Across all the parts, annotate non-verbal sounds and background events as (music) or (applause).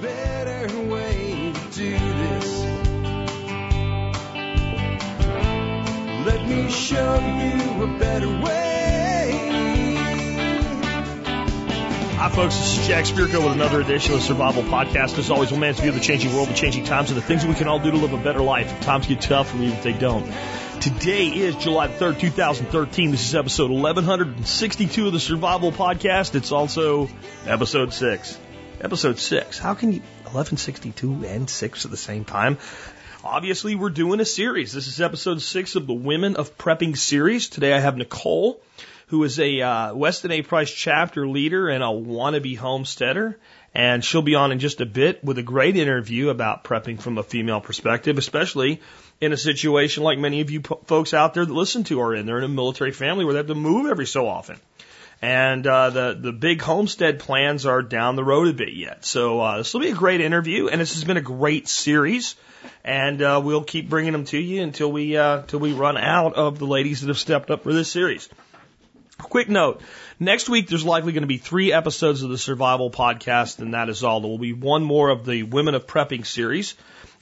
better way to do this. Let me show you a better way. Hi, folks. This is Jack Spirko with another edition of Survival Podcast. As always, one man's view the changing world, the changing times, and the things we can all do to live a better life. If times get tough, or even if they don't. Today is July 3rd, 2013. This is episode 1162 of the Survival Podcast. It's also episode 6. Episode 6. How can you 1162 and 6 at the same time? Obviously, we're doing a series. This is episode 6 of the Women of Prepping series. Today I have Nicole, who is a uh, Weston A. Price chapter leader and a wannabe homesteader. And she'll be on in just a bit with a great interview about prepping from a female perspective, especially in a situation like many of you po- folks out there that listen to are in. They're in a military family where they have to move every so often. And uh, the the big homestead plans are down the road a bit yet. So uh, this will be a great interview, and this has been a great series. And uh, we'll keep bringing them to you until we uh, until we run out of the ladies that have stepped up for this series. Quick note: next week there's likely going to be three episodes of the Survival Podcast, and that is all. There will be one more of the Women of Prepping series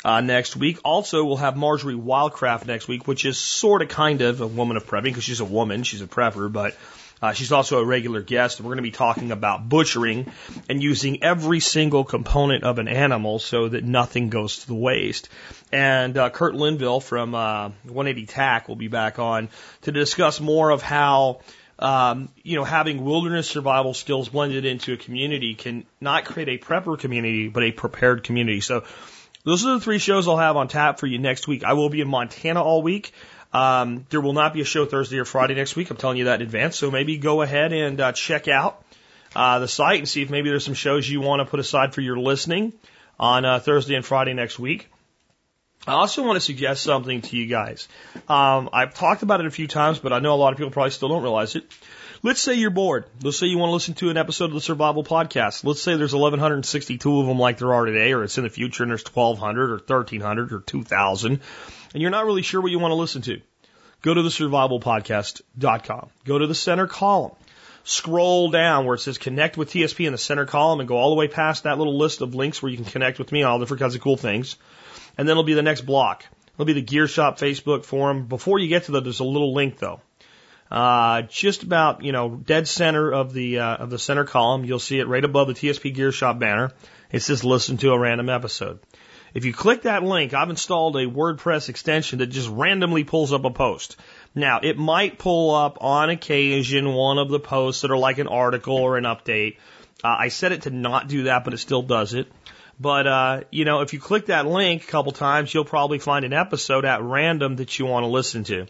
uh, next week. Also, we'll have Marjory Wildcraft next week, which is sort of kind of a woman of prepping because she's a woman, she's a prepper, but uh, she's also a regular guest. We're going to be talking about butchering and using every single component of an animal so that nothing goes to the waste. And uh, Kurt Linville from uh, 180 TAC will be back on to discuss more of how. Um, you know, having wilderness survival skills blended into a community can not create a prepper community, but a prepared community. So those are the three shows I'll have on tap for you next week. I will be in Montana all week. Um, there will not be a show Thursday or Friday next week. I'm telling you that in advance. So maybe go ahead and uh, check out uh, the site and see if maybe there's some shows you want to put aside for your listening on uh, Thursday and Friday next week. I also want to suggest something to you guys. Um, I've talked about it a few times, but I know a lot of people probably still don't realize it. Let's say you're bored. Let's say you want to listen to an episode of the Survival Podcast. Let's say there's 1,162 of them like there are today, or it's in the future and there's 1,200 or 1,300 or 2,000, and you're not really sure what you want to listen to. Go to the survivalpodcast.com. Go to the center column. Scroll down where it says connect with TSP in the center column and go all the way past that little list of links where you can connect with me all different kinds of cool things. And then it'll be the next block. It'll be the Gear Shop Facebook forum. Before you get to that, there's a little link though. Uh, just about, you know, dead center of the, uh, of the center column, you'll see it right above the TSP Gear Shop banner. It says listen to a random episode. If you click that link, I've installed a WordPress extension that just randomly pulls up a post. Now, it might pull up on occasion one of the posts that are like an article or an update. Uh, I set it to not do that, but it still does it. But, uh, you know, if you click that link a couple times, you'll probably find an episode at random that you want to listen to.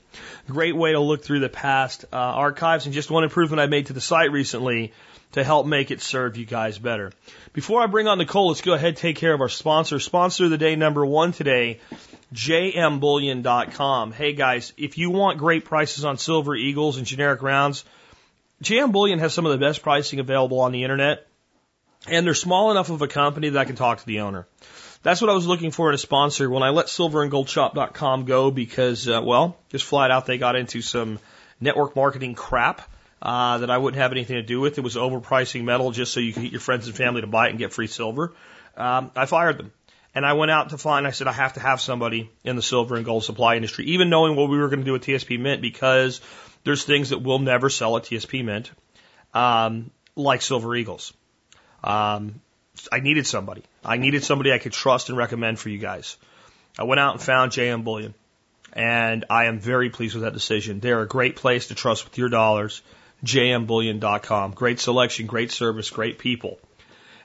Great way to look through the past uh, archives and just one improvement I made to the site recently to help make it serve you guys better. Before I bring on Nicole, let's go ahead and take care of our sponsor. Sponsor of the day number one today, jmbullion.com. Hey guys, if you want great prices on silver eagles and generic rounds, JM Bullion has some of the best pricing available on the internet. And they're small enough of a company that I can talk to the owner. That's what I was looking for in a sponsor when I let silverandgoldshop.com go because, uh, well, just flat out they got into some network marketing crap uh, that I wouldn't have anything to do with. It was overpricing metal just so you could get your friends and family to buy it and get free silver. Um, I fired them. And I went out to find, I said, I have to have somebody in the silver and gold supply industry, even knowing what we were going to do with TSP Mint, because there's things that we'll never sell at TSP Mint, um, like Silver Eagles. Um, I needed somebody. I needed somebody I could trust and recommend for you guys. I went out and found JM Bullion, and I am very pleased with that decision. They're a great place to trust with your dollars. JMBullion.com. Great selection, great service, great people,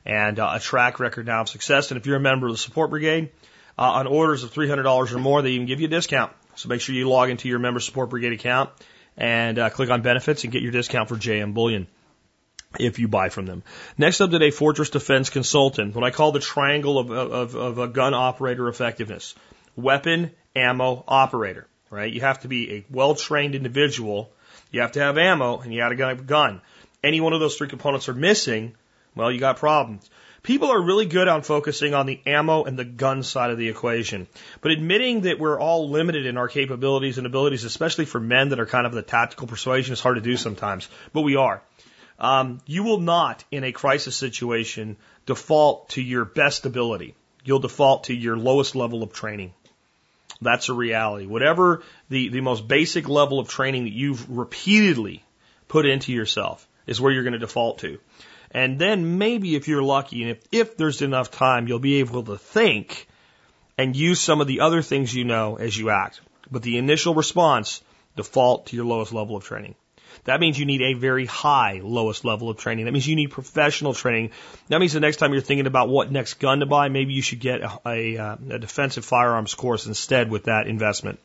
and uh, a track record now of success. And if you're a member of the support brigade, uh, on orders of $300 or more, they even give you a discount. So make sure you log into your member support brigade account and uh, click on benefits and get your discount for JM Bullion if you buy from them. Next up today, Fortress Defense Consultant, what I call the triangle of, of, of a gun operator effectiveness. Weapon, ammo, operator, right? You have to be a well-trained individual. You have to have ammo and you got to have a gun. Any one of those three components are missing, well, you got problems. People are really good on focusing on the ammo and the gun side of the equation. But admitting that we're all limited in our capabilities and abilities, especially for men that are kind of the tactical persuasion, is hard to do sometimes. But we are. Um, you will not, in a crisis situation, default to your best ability. You'll default to your lowest level of training. That's a reality. Whatever the, the most basic level of training that you've repeatedly put into yourself is where you're going to default to. And then maybe if you're lucky and if, if there's enough time, you'll be able to think and use some of the other things you know as you act. But the initial response, default to your lowest level of training. That means you need a very high lowest level of training. That means you need professional training. That means the next time you're thinking about what next gun to buy, maybe you should get a, a, uh, a defensive firearms course instead with that investment.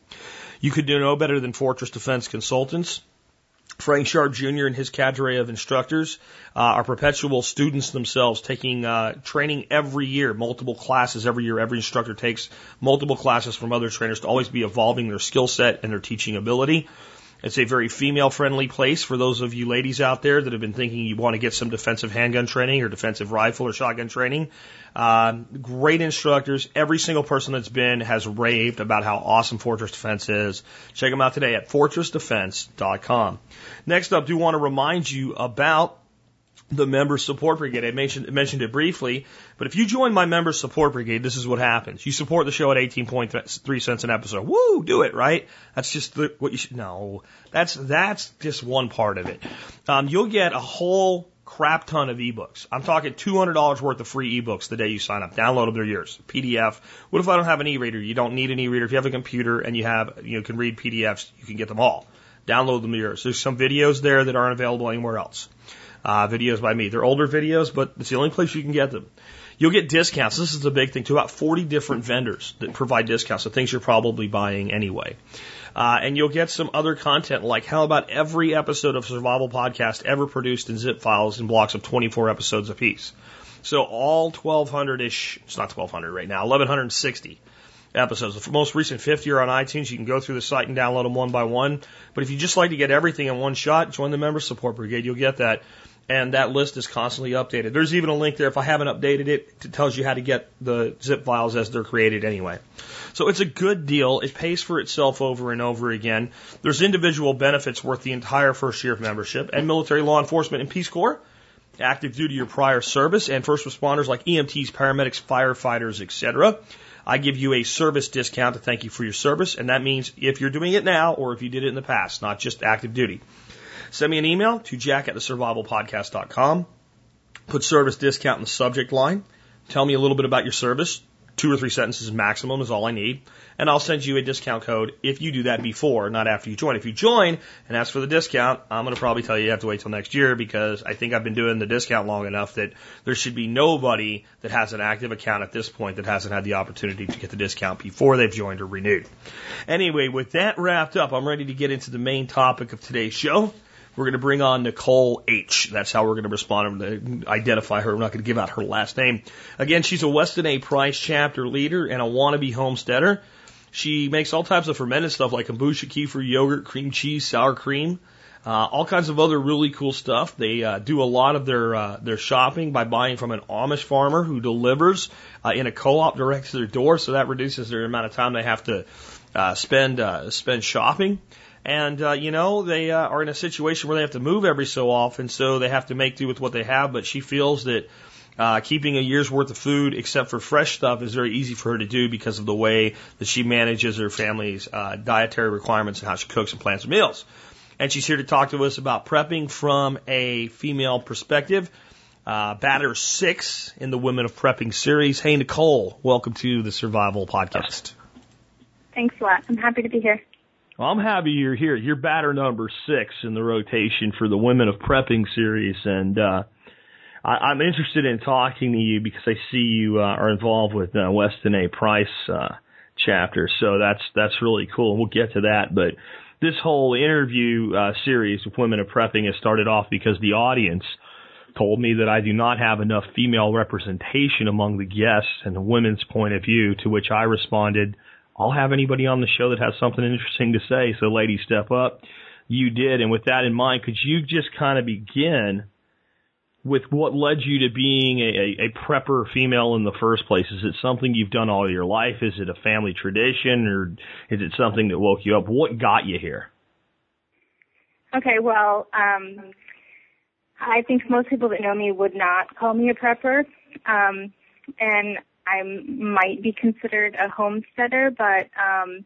You could do no better than Fortress Defense Consultants. Frank Sharp Jr. and his cadre of instructors uh, are perpetual students themselves, taking uh, training every year, multiple classes every year. Every instructor takes multiple classes from other trainers to always be evolving their skill set and their teaching ability. It's a very female friendly place for those of you ladies out there that have been thinking you want to get some defensive handgun training or defensive rifle or shotgun training. Uh, great instructors. Every single person that's been has raved about how awesome Fortress Defense is. Check them out today at fortressdefense.com. Next up, do want to remind you about the member support brigade. I mentioned mentioned it briefly, but if you join my member support brigade, this is what happens. You support the show at 18.3 cents an episode. Woo, do it, right? That's just the, what you should No, that's that's just one part of it. Um, you'll get a whole crap ton of ebooks. I'm talking $200 worth of free ebooks the day you sign up. Download them, they're yours. PDF. What if I don't have an e-reader? You don't need an e-reader. If you have a computer and you have, you know, can read PDFs, you can get them all. Download them, yours. There's some videos there that aren't available anywhere else uh, videos by me. They're older videos, but it's the only place you can get them. You'll get discounts. This is the big thing to about 40 different vendors that provide discounts, so things you're probably buying anyway. Uh, and you'll get some other content like how about every episode of Survival Podcast ever produced in zip files in blocks of 24 episodes apiece. So all 1200-ish, it's not 1200 right now, 1160 episodes. The most recent 50 are on iTunes. You can go through the site and download them one by one. But if you just like to get everything in one shot, join the member support brigade. You'll get that and that list is constantly updated. There's even a link there if I haven't updated it, it tells you how to get the zip files as they're created anyway. So it's a good deal. It pays for itself over and over again. There's individual benefits worth the entire first year of membership and military law enforcement and Peace Corps, active duty or prior service, and first responders like EMTs, paramedics, firefighters, etc. I give you a service discount to thank you for your service, and that means if you're doing it now or if you did it in the past, not just active duty. Send me an email to jack at the. Put service discount in the subject line. Tell me a little bit about your service. Two or three sentences maximum is all I need. And I'll send you a discount code if you do that before, not after you join. If you join and ask for the discount, I'm going to probably tell you you have to wait till next year because I think I've been doing the discount long enough that there should be nobody that has an active account at this point that hasn't had the opportunity to get the discount before they've joined or renewed. Anyway, with that wrapped up, I'm ready to get into the main topic of today's show. We're going to bring on Nicole H. That's how we're going to respond to identify her. We're not going to give out her last name. Again, she's a Weston A. Price chapter leader and a wannabe homesteader. She makes all types of fermented stuff like kombucha, kefir, yogurt, cream cheese, sour cream, uh, all kinds of other really cool stuff. They uh, do a lot of their uh, their shopping by buying from an Amish farmer who delivers uh, in a co-op direct to their door, so that reduces their amount of time they have to uh, spend uh, spend shopping. And, uh, you know, they uh, are in a situation where they have to move every so often, so they have to make do with what they have. But she feels that uh, keeping a year's worth of food, except for fresh stuff, is very easy for her to do because of the way that she manages her family's uh, dietary requirements and how she cooks and plans meals. And she's here to talk to us about prepping from a female perspective. Uh, batter six in the Women of Prepping series. Hey, Nicole, welcome to the Survival Podcast. Thanks a lot. I'm happy to be here. Well, I'm happy you're here. You're batter number six in the rotation for the Women of Prepping series, and uh, I, I'm interested in talking to you because I see you uh, are involved with uh, Weston A. Price uh, chapter, so that's that's really cool. We'll get to that, but this whole interview uh, series with Women of Prepping has started off because the audience told me that I do not have enough female representation among the guests and the women's point of view, to which I responded I'll have anybody on the show that has something interesting to say. So, ladies, step up. You did. And with that in mind, could you just kind of begin with what led you to being a, a, prepper female in the first place? Is it something you've done all your life? Is it a family tradition or is it something that woke you up? What got you here? Okay, well, um, I think most people that know me would not call me a prepper. Um, and I might be considered a homesteader, but um,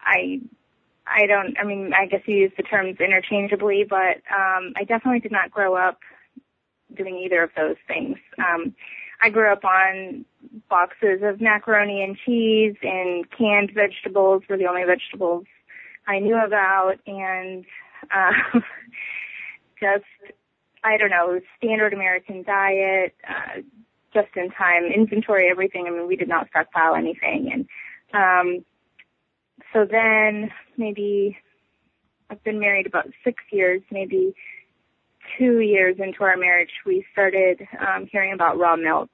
I I don't. I mean, I guess you use the terms interchangeably, but um, I definitely did not grow up doing either of those things. Um, I grew up on boxes of macaroni and cheese, and canned vegetables were the only vegetables I knew about, and uh, (laughs) just I don't know, standard American diet, uh, just in time inventory, everything. I mean, we did not stockpile anything. And, um, so then maybe I've been married about six years, maybe two years into our marriage, we started, um, hearing about raw milk.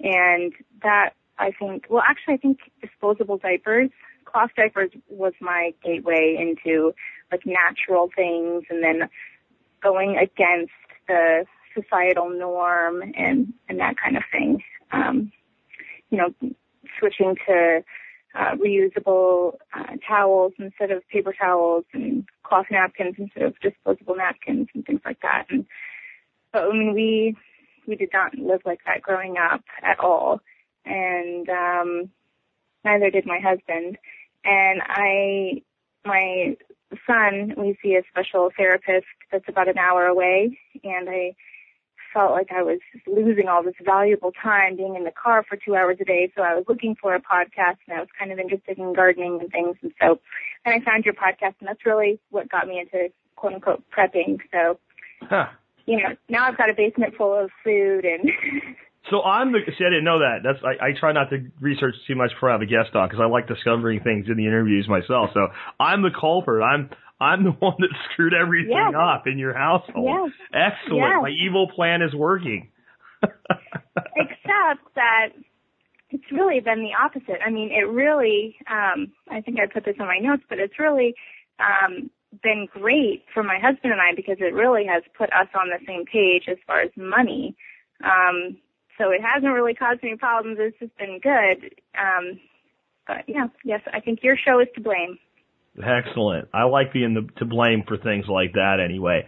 And that, I think, well, actually, I think disposable diapers, cloth diapers was my gateway into like natural things and then going against the societal norm and and that kind of thing. Um, you know, switching to uh, reusable uh, towels instead of paper towels and cloth napkins instead of disposable napkins and things like that. And but I mean, we we did not live like that growing up at all, and um, neither did my husband. And I, my son, we see a special therapist that's about an hour away, and I felt like I was losing all this valuable time being in the car for two hours a day. So I was looking for a podcast and I was kind of interested in gardening and things. And so then I found your podcast and that's really what got me into quote unquote prepping. So, huh. you know, now I've got a basement full of food and. (laughs) so I'm the, see, I didn't know that. That's, I, I try not to research too much before I have a guest on because I like discovering things in the interviews myself. So I'm the culprit. I'm, I'm the one that screwed everything yes. up in your household. Yes. Excellent. Yes. My evil plan is working. (laughs) Except that it's really been the opposite. I mean, it really, um, I think I put this in my notes, but it's really, um, been great for my husband and I because it really has put us on the same page as far as money. Um, so it hasn't really caused any problems. It's just been good. Um, but yeah, yes, I think your show is to blame. Excellent. I like being the, to blame for things like that anyway.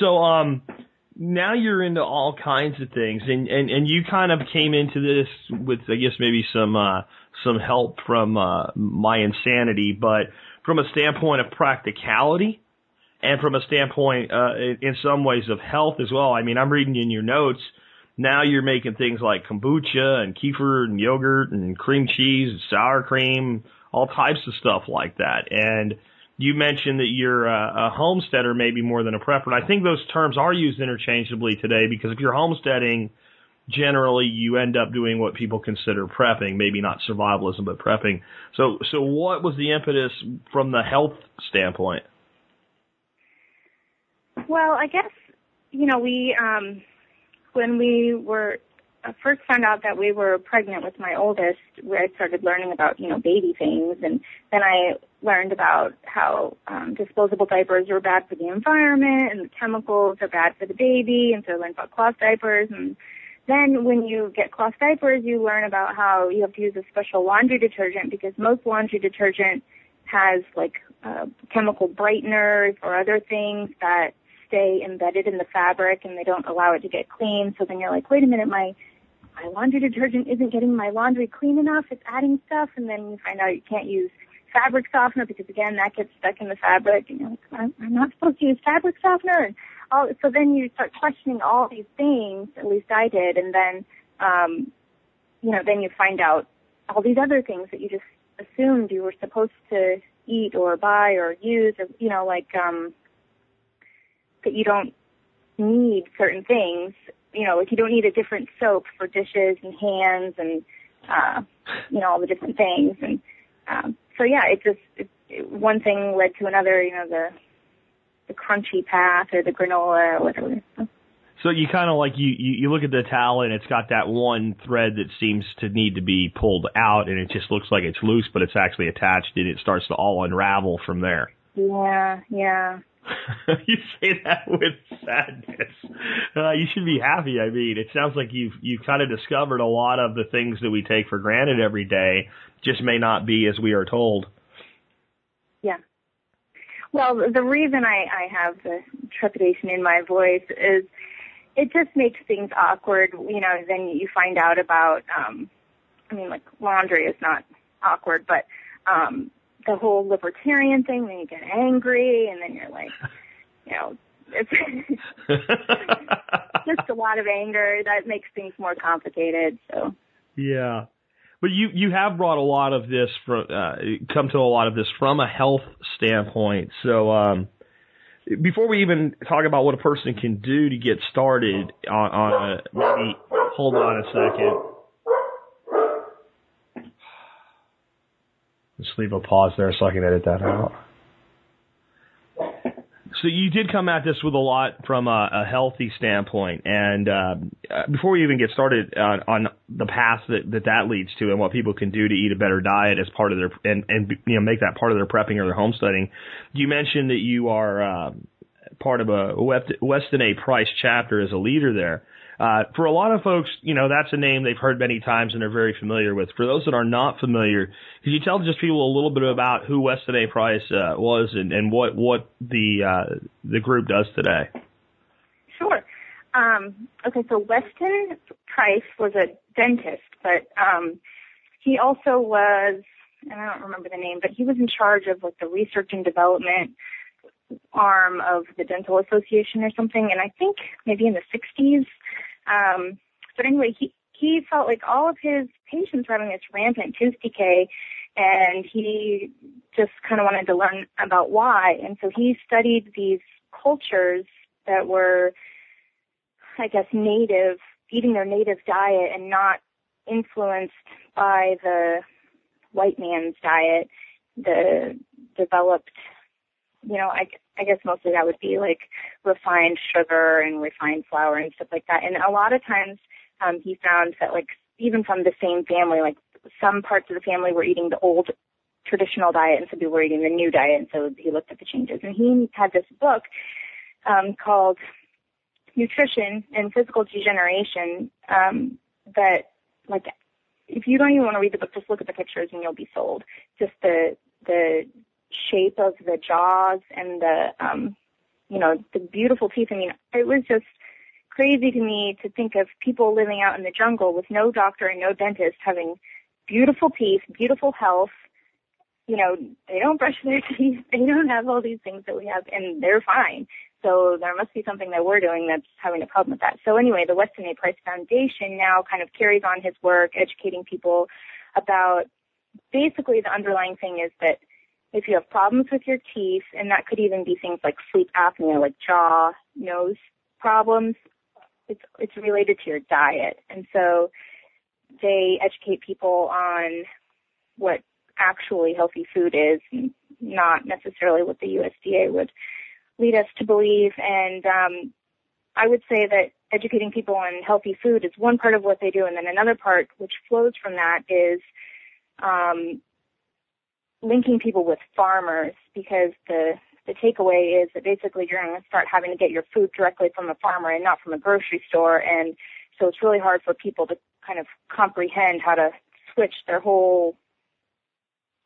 So, um, now you're into all kinds of things and, and, and you kind of came into this with, I guess, maybe some, uh, some help from, uh, my insanity, but from a standpoint of practicality and from a standpoint, uh, in, in some ways of health as well. I mean, I'm reading in your notes. Now you're making things like kombucha and kefir and yogurt and cream cheese and sour cream, all types of stuff like that. And you mentioned that you're a, a homesteader maybe more than a prepper. And I think those terms are used interchangeably today because if you're homesteading, generally you end up doing what people consider prepping, maybe not survivalism, but prepping. So, so what was the impetus from the health standpoint? Well, I guess, you know, we, um, when we were I first found out that we were pregnant with my oldest, where I started learning about, you know, baby things, and then I learned about how um, disposable diapers are bad for the environment, and the chemicals are bad for the baby, and so I learned about cloth diapers, and then when you get cloth diapers, you learn about how you have to use a special laundry detergent because most laundry detergent has like uh, chemical brighteners or other things that stay embedded in the fabric and they don't allow it to get clean. So then you're like, wait a minute, my my laundry detergent isn't getting my laundry clean enough. It's adding stuff, and then you find out you can't use fabric softener because again that gets stuck in the fabric, and you're like, I'm, I'm not supposed to use fabric softener. And all, so then you start questioning all these things. At least I did, and then um, you know then you find out all these other things that you just assumed you were supposed to eat or buy or use, or you know like um, that you don't need certain things you know, like you don't need a different soap for dishes and hands and, uh, you know, all the different things. And, um, so yeah, it just, it, it, one thing led to another, you know, the, the crunchy path or the granola or whatever. So you kind of like you, you you look at the towel and it's got that one thread that seems to need to be pulled out and it just looks like it's loose but it's actually attached and it starts to all unravel from there. Yeah, yeah. (laughs) you say that with sadness. Uh, you should be happy. I mean, it sounds like you've you've kind of discovered a lot of the things that we take for granted every day just may not be as we are told. Yeah. Well, the reason I, I have the trepidation in my voice is it just makes things awkward. You know, then you find out about. um I mean, like laundry is not awkward, but um the whole libertarian thing. Then you get angry, and then you're like, (laughs) you know, it's (laughs) just a lot of anger that makes things more complicated. So. Yeah. But you you have brought a lot of this from uh, come to a lot of this from a health standpoint. So um, before we even talk about what a person can do to get started on, on a maybe hold on a second. Just leave a pause there so I can edit that out. (laughs) So you did come at this with a lot from a, a healthy standpoint, and uh, before we even get started on, on the path that, that that leads to, and what people can do to eat a better diet as part of their and and you know make that part of their prepping or their homesteading, you mentioned that you are uh, part of a Weston A. Price chapter as a leader there. Uh, for a lot of folks, you know, that's a name they've heard many times and they're very familiar with. For those that are not familiar, could you tell just people a little bit about who Weston A. Price uh, was and, and what what the uh, the group does today? Sure. Um, okay, so Weston Price was a dentist, but um, he also was, and I don't remember the name, but he was in charge of like the research and development arm of the Dental Association or something, and I think maybe in the 60s um, but anyway, he he felt like all of his patients were having this rampant tooth decay, and he just kind of wanted to learn about why. And so he studied these cultures that were, I guess, native, eating their native diet and not influenced by the white man's diet, the developed, you know, I, I guess mostly that would be like refined sugar and refined flour and stuff like that. And a lot of times, um, he found that like even from the same family, like some parts of the family were eating the old traditional diet and some people were eating the new diet. And so he looked at the changes. And he had this book um, called Nutrition and Physical Degeneration um, that like if you don't even want to read the book, just look at the pictures and you'll be sold. Just the the shape of the jaws and the um you know the beautiful teeth. I mean it was just crazy to me to think of people living out in the jungle with no doctor and no dentist having beautiful teeth beautiful health. You know they don't brush their (laughs) teeth. They don't have all these things that we have and they're fine. So there must be something that we're doing that's having a problem with that. So anyway the weston a. Price foundation now kind of carries on his work educating people about basically the underlying thing is that if you have problems with your teeth, and that could even be things like sleep apnea, like jaw, nose problems, it's it's related to your diet. And so they educate people on what actually healthy food is, not necessarily what the USDA would lead us to believe. And um, I would say that educating people on healthy food is one part of what they do, and then another part, which flows from that, is um, linking people with farmers because the the takeaway is that basically you're going to start having to get your food directly from a farmer and not from a grocery store. And so it's really hard for people to kind of comprehend how to switch their whole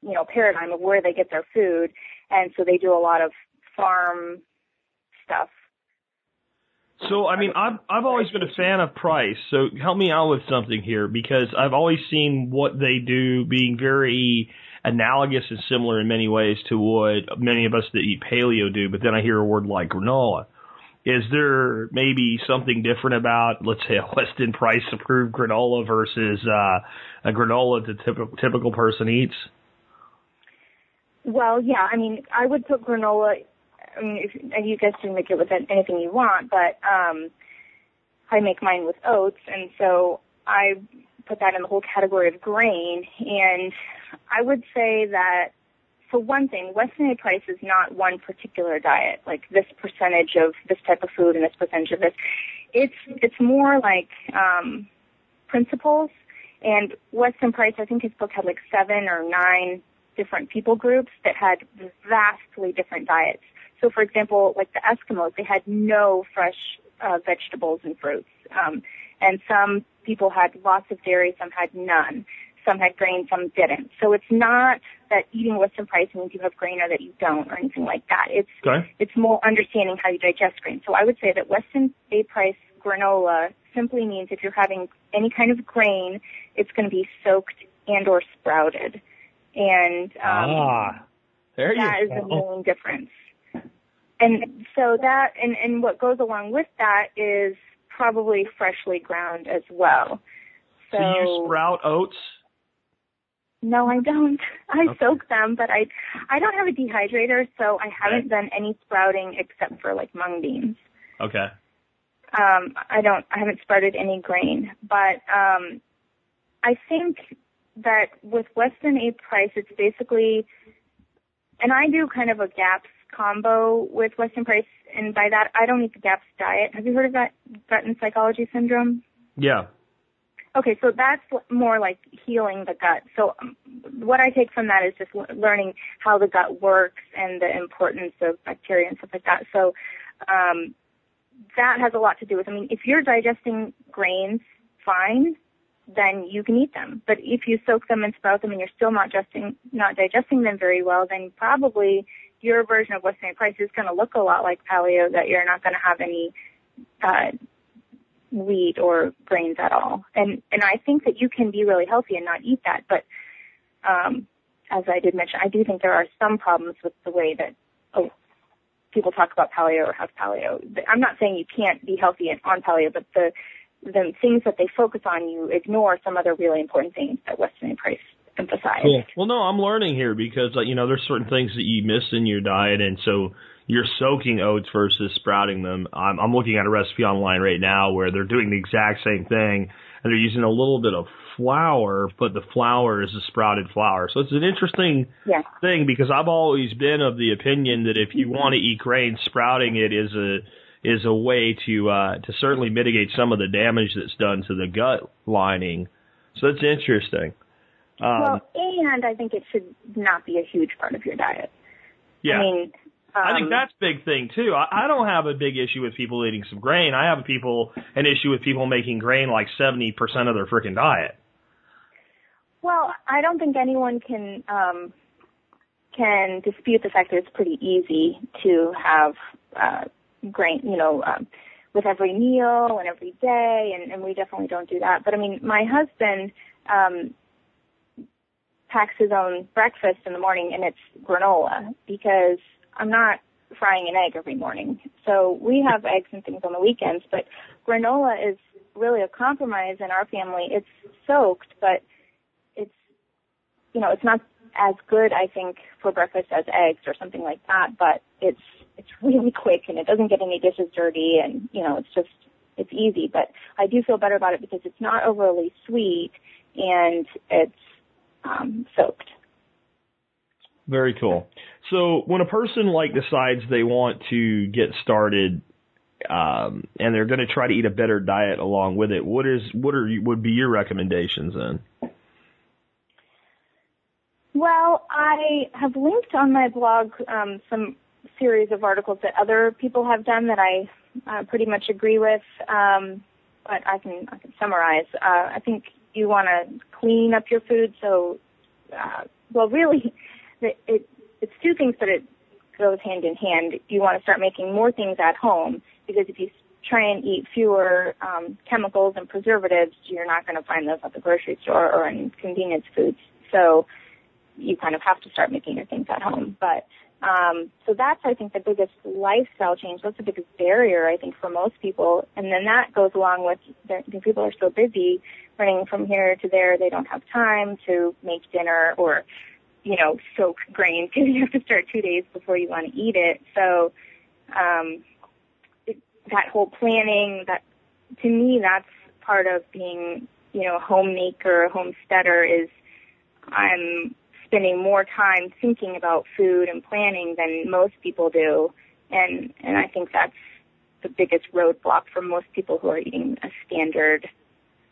you know paradigm of where they get their food. And so they do a lot of farm stuff. So I mean, I've I've always been a fan of Price. So help me out with something here because I've always seen what they do being very analogous and similar in many ways to what many of us that eat paleo do. But then I hear a word like granola. Is there maybe something different about, let's say, a (laughs) Weston Price approved granola versus uh, a granola that typical typical person eats? Well, yeah. I mean, I would put granola I mean, if, you guys can make it with anything you want, but um, I make mine with oats, and so I put that in the whole category of grain. And I would say that, for one thing, Weston A. Price is not one particular diet, like this percentage of this type of food and this percentage of this. It's it's more like um, principles. And Weston Price, I think his book had like seven or nine different people groups that had vastly different diets. So, for example, like the Eskimos, they had no fresh uh, vegetables and fruits. Um, and some people had lots of dairy, some had none. Some had grain, some didn't. So it's not that eating Weston Price means you have grain or that you don't or anything like that. It's okay. it's more understanding how you digest grain. So I would say that Weston A Price granola simply means if you're having any kind of grain, it's going to be soaked and or sprouted. And um, ah, there you that is go. the main difference. And so that, and, and what goes along with that is probably freshly ground as well. So, Do you sprout oats? no, I don't. I Okay. soak them, but I, I don't have a dehydrator, so I haven't done any sprouting except for like mung beans. Okay. Um, I don't, I haven't sprouted any grain, but um, I think that with Weston A Price, it's basically, and I do kind of a GAPS combo with Weston Price, and by that I don't eat the GAPS diet. Have you heard of that gut and psychology syndrome? Yeah. Okay, so that's more like healing the gut. So um, what I take from that is just l- learning how the gut works and the importance of bacteria and stuff like that. So um, that has a lot to do with. I mean, if you're digesting grains fine, then you can eat them. But if you soak them and sprout them and you're still not digesting not digesting them very well, then probably your version of Weston Price is going to look a lot like paleo. That you're not going to have any uh, wheat or grains at all. And and I think that you can be really healthy and not eat that. But um, as I did mention, I do think there are some problems with the way that oh, people talk about paleo or have paleo. I'm not saying you can't be healthy on paleo, but the the things that they focus on, you ignore some other really important things that Weston A. Price emphasize. Cool. Well, no, I'm learning here because uh, you know there's certain things that you miss in your diet, and so you're soaking oats versus sprouting them. I'm, I'm looking at a recipe online right now where they're doing the exact same thing, and they're using a little bit of flour, but the flour is a sprouted flour. So it's an interesting Yeah. thing because I've always been of the opinion that if you want to eat grain, sprouting it is a is a way to uh, to certainly mitigate some of the damage that's done to the gut lining. So it's interesting. Um, well, and I think it should not be a huge part of your diet. yeah. I mean, um, I think that's a big thing too. I, I don't have a big issue with people eating some grain. I have people an issue with people making grain like seventy percent of their freaking diet. Well, I don't think anyone can um, can dispute the fact that it's pretty easy to have uh, grain, you know, um, with every meal and every day, and, and we definitely don't do that. But I mean, my husband um, packs his own breakfast in the morning, and it's granola because I'm not frying an egg every morning. So we have eggs and things on the weekends, but granola is really a compromise in our family. It's soaked, but it's you know, it's not as good I think for breakfast as eggs or something like that, but it's it's (laughs) really quick and it doesn't get any dishes dirty and you know, it's just it's easy. But I do feel better about it because it's not overly sweet and it's um soaked. Very cool. So when a person like decides they want to get started, um, and they're going to try to eat a better diet along with it, what is what are you, would be your recommendations then? Well, I have linked on my blog um, some series of articles that other people have done that I uh, pretty much agree with. Um, but I can I can summarize. Uh, I think you want to clean up your food. So, uh, well, really, (laughs) it, it it's two things, but it goes hand in hand. You want to start making more things at home because if you try and eat fewer um, chemicals and preservatives, you're not going to find those at the grocery store or in convenience foods. So you kind of have to start making your things at home. But um, so that's I think the biggest lifestyle change. That's the biggest barrier I think for most people. And then that goes along with the, people are so busy running from here to there. They don't have time to make dinner or you know soak grain (laughs) because you have to start two days before you want to eat it. So um, it, that whole planning that to me that's part of being you know a homemaker, a homesteader is I'm spending more time thinking about food and planning than most people do. And, and I think that's the biggest roadblock for most people who are eating a standard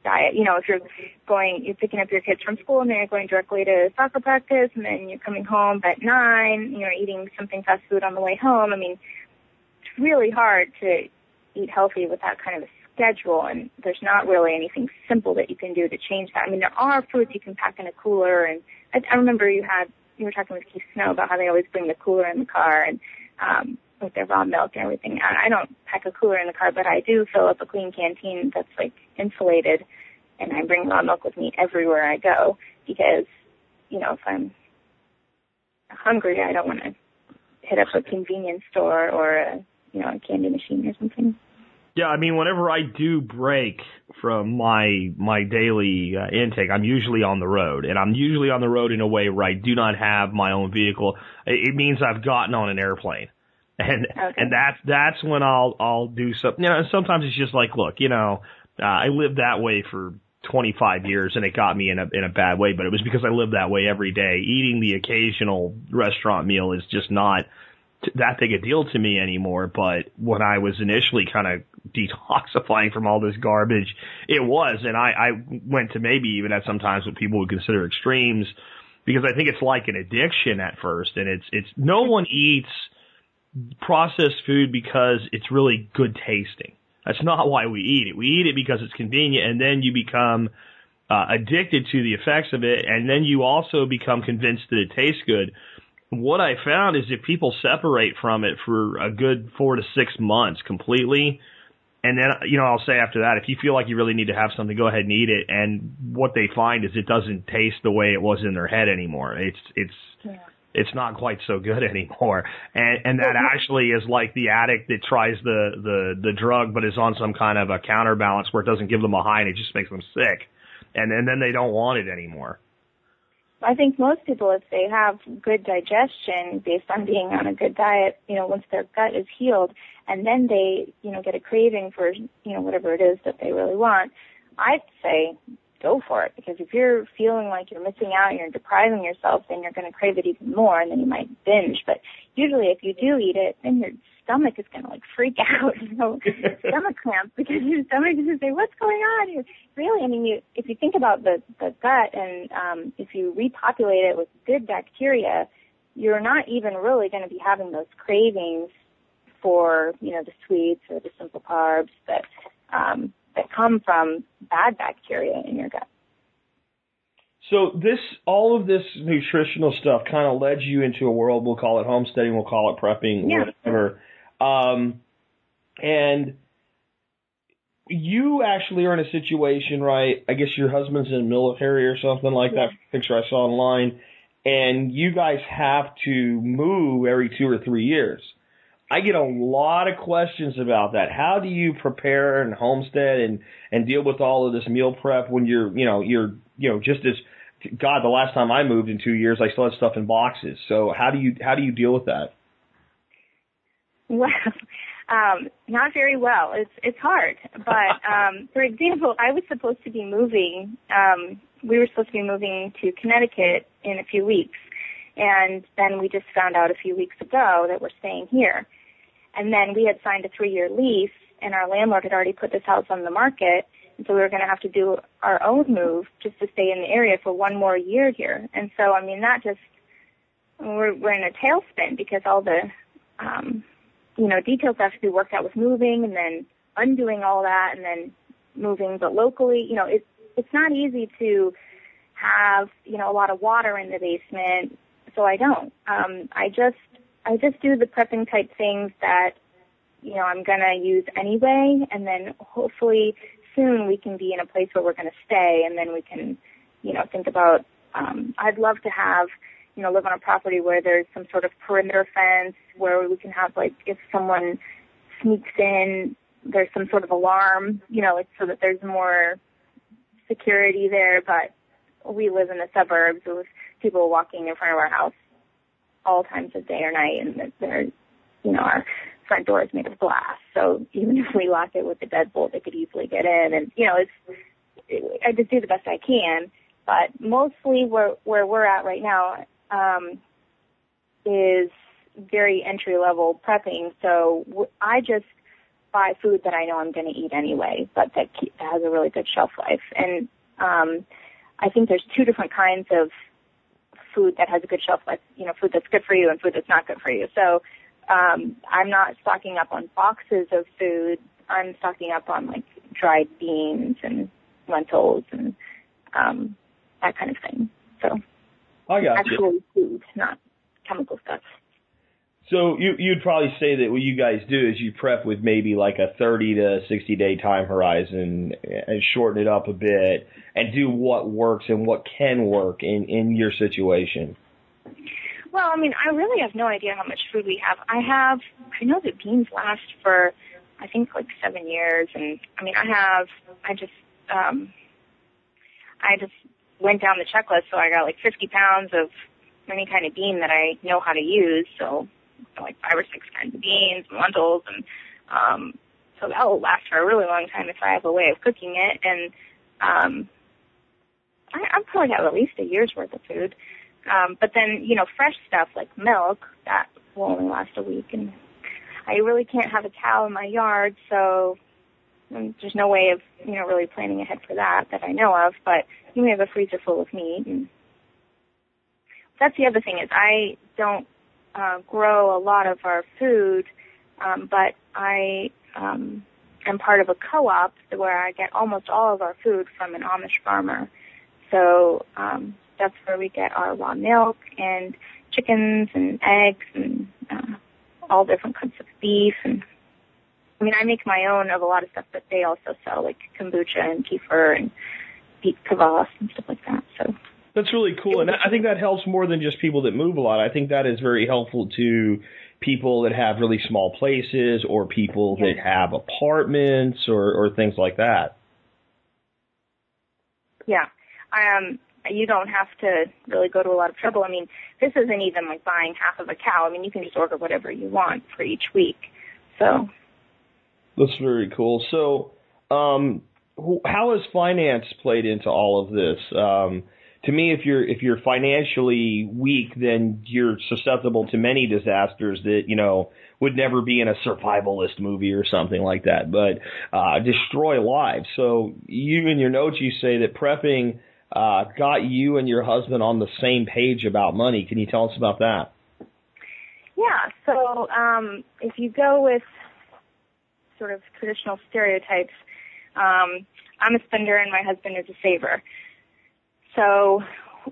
diet. You know, if you're going, you're picking up your kids from school and then you're going directly to soccer practice and then you're coming home at nine, you're eating something fast food on the way home. I mean, it's really hard to eat healthy with that kind of a schedule and there's not really anything simple that you can do to change that. I mean, there are foods you can pack in a cooler and I, I remember you had, you were talking with Keith Snow about how they always bring the cooler in the car and, um, with their raw milk and everything. I, I don't pack a cooler in the car, but I do fill up a Klean Kanteen that's like insulated, and I bring raw milk with me everywhere I go because, you know, if I'm hungry, I don't want to hit up a convenience store or a, you know, a candy machine or something. Yeah, I mean, whenever I do break from my my daily uh, intake, I'm usually on the road, and I'm usually on the road in a way where I do not have my own vehicle. It, it means I've gotten on an airplane, (laughs) and Okay. and that's that's when I'll I'll do something. You know, sometimes it's just like, look, you know, uh, I lived that way for 25 years, and it got me in a in a bad way, but it was because I lived that way every day. Eating the occasional restaurant meal is just not that big a deal to me anymore. But when I was initially kind of detoxifying from all this garbage, it was, and I, I went to maybe even at sometimes what people would consider extremes, because I think it's like an addiction at first, and it's it's no one eats processed food because it's really good tasting. That's not why we eat it. We eat it because it's convenient, and then you become uh, addicted to the effects of it, and then you also become convinced that it tastes good. What I found is if people separate from it for a good four to six months completely, and then you know I'll say after that, if you feel like you really need to have something, go ahead and eat it. And what they find is it doesn't taste the way it was in their head anymore. It's it's Yeah. it's not quite so good (laughs) anymore. And and that actually is like the addict that tries the the the drug but is on some kind of a counterbalance where it doesn't give them a high and it just makes them sick. And and then they don't want it anymore. I think most people, if they have good digestion based on being on a good diet, you know, once their gut is healed, and then they, you know, get a craving for, you know, whatever it is that they really want, I'd say go for it because if you're feeling like you're missing out, you're depriving yourself, then you're going to crave it even more, and then you might binge. But usually, if you do eat it, then your stomach is going to like freak (laughs) out, you know, (laughs) stomach cramps because your stomach is going to say, "What's going on?" You really, I mean, you if you think about the the gut and um, if you repopulate it with good bacteria, you're not even really going to be having those cravings for you know the sweets or the simple carbs that um, that come from bad bacteria in your gut. So this, all of this nutritional stuff kind of led you into a world. We'll call it homesteading. We'll call it prepping, Yeah. whatever. Um, and you actually are in a situation, right? I guess your husband's in the military or something like that. Picture I saw online, and you guys have to move every two or three years. I get a lot of questions about that. How do you prepare and homestead and and deal with all of this meal prep when you're you know you're you know just as God the last time I moved in two years I still had stuff in boxes. So how do you how do you deal with that? Well, (laughs) um, not very well. It's it's hard. But (laughs) um, for example, I was supposed to be moving. Um, we were supposed to be moving to Connecticut in a few weeks, and then we just found out a few weeks ago that we're staying here. And then we had signed a three-year lease, and our landlord had already put this house on the market, and so we were going to have to do our own move just to stay in the area for one more year here. And so, I mean, that just we're we're in a tailspin because all the um, you know, details have to be worked out with moving and then undoing all that and then moving, but locally, you know, it's, it's not easy to have, you know, a lot of water in the basement. So I don't. Um, I just, I just do the prepping type things that, you know, I'm going to use anyway. And then hopefully soon we can be in a place where we're going to stay and then we can, you know, think about, um, I'd love to have, you know, live on a property where there's some sort of perimeter fence where we can have like if someone sneaks in, there's some sort of alarm, you know, like so that there's more security there. But we live in the suburbs with people walking in front of our house all times of day or night, and they're, you know, our front door is made of glass. So even (laughs) if we lock it with a deadbolt, they could easily get in. And you know, it's I just do the best I can. But mostly where where we're at right now um, is very entry level prepping. So I just buy food that I know I'm going to eat anyway, but that, ke- that has a really good shelf life. And um, I think there's two different kinds of food that has a good shelf life. You know, food that's good for you and food that's not good for you. So um, I'm not stocking up on boxes of food. I'm stocking up on like dried beans and lentils and um, that kind of thing. So I got you. actually food, not chemical stuff. So you you'd probably say that what you guys do is you prep with maybe like a 30 to 60 day time horizon and shorten it up a bit and do what works and what can work in in your situation. Well, I mean, I really have no idea how much food we have. I have, I know that beans last for, I think like seven years, and I mean, I have, I just, um, I just went down the checklist, so I got like 50 pounds of any kind of bean that I know how to use. So like five or six kinds of beans and lentils and um so that will last for a really long time if I have a way of cooking it. And um I, I probably have at least a year's worth of food. Um but then, you know, fresh stuff like milk, that will only last a week. And I really can't have a cow in my yard, so um, there's no way of, you know, really planning ahead for that that I know of, but you may have a freezer full of meat and that's the other thing is I don't uh, grow a lot of our food, um, but I um, am part of a co-op where I get almost all of our food from an Amish farmer. So um, that's where we get our raw milk and chickens and eggs and uh, all different kinds of beef and I mean I make my own of a lot of stuff, but they also sell like kombucha and kefir and beet kvass and stuff like that. So that's really cool, and I think that helps more than just people that move a lot. I think that is very helpful to people that have really small places or people that have apartments or, or things like that. Yeah. Um, you don't have to really go to a lot of trouble. I mean, this isn't even like buying half of a cow. I mean, you can just order whatever you want for each week. So. That's very cool. So, um, how has finance played into all of this? Um, to me, if you're if you're financially weak, then you're susceptible to many disasters that you know would never be in a survivalist movie or something like that, but uh, destroy lives. So you in your notes you say that prepping uh, got you and your husband on the same page about money. Can you tell us about that? Yeah. So um, if you go with sort of traditional stereotypes, um, I'm a spender and my husband is a saver. So,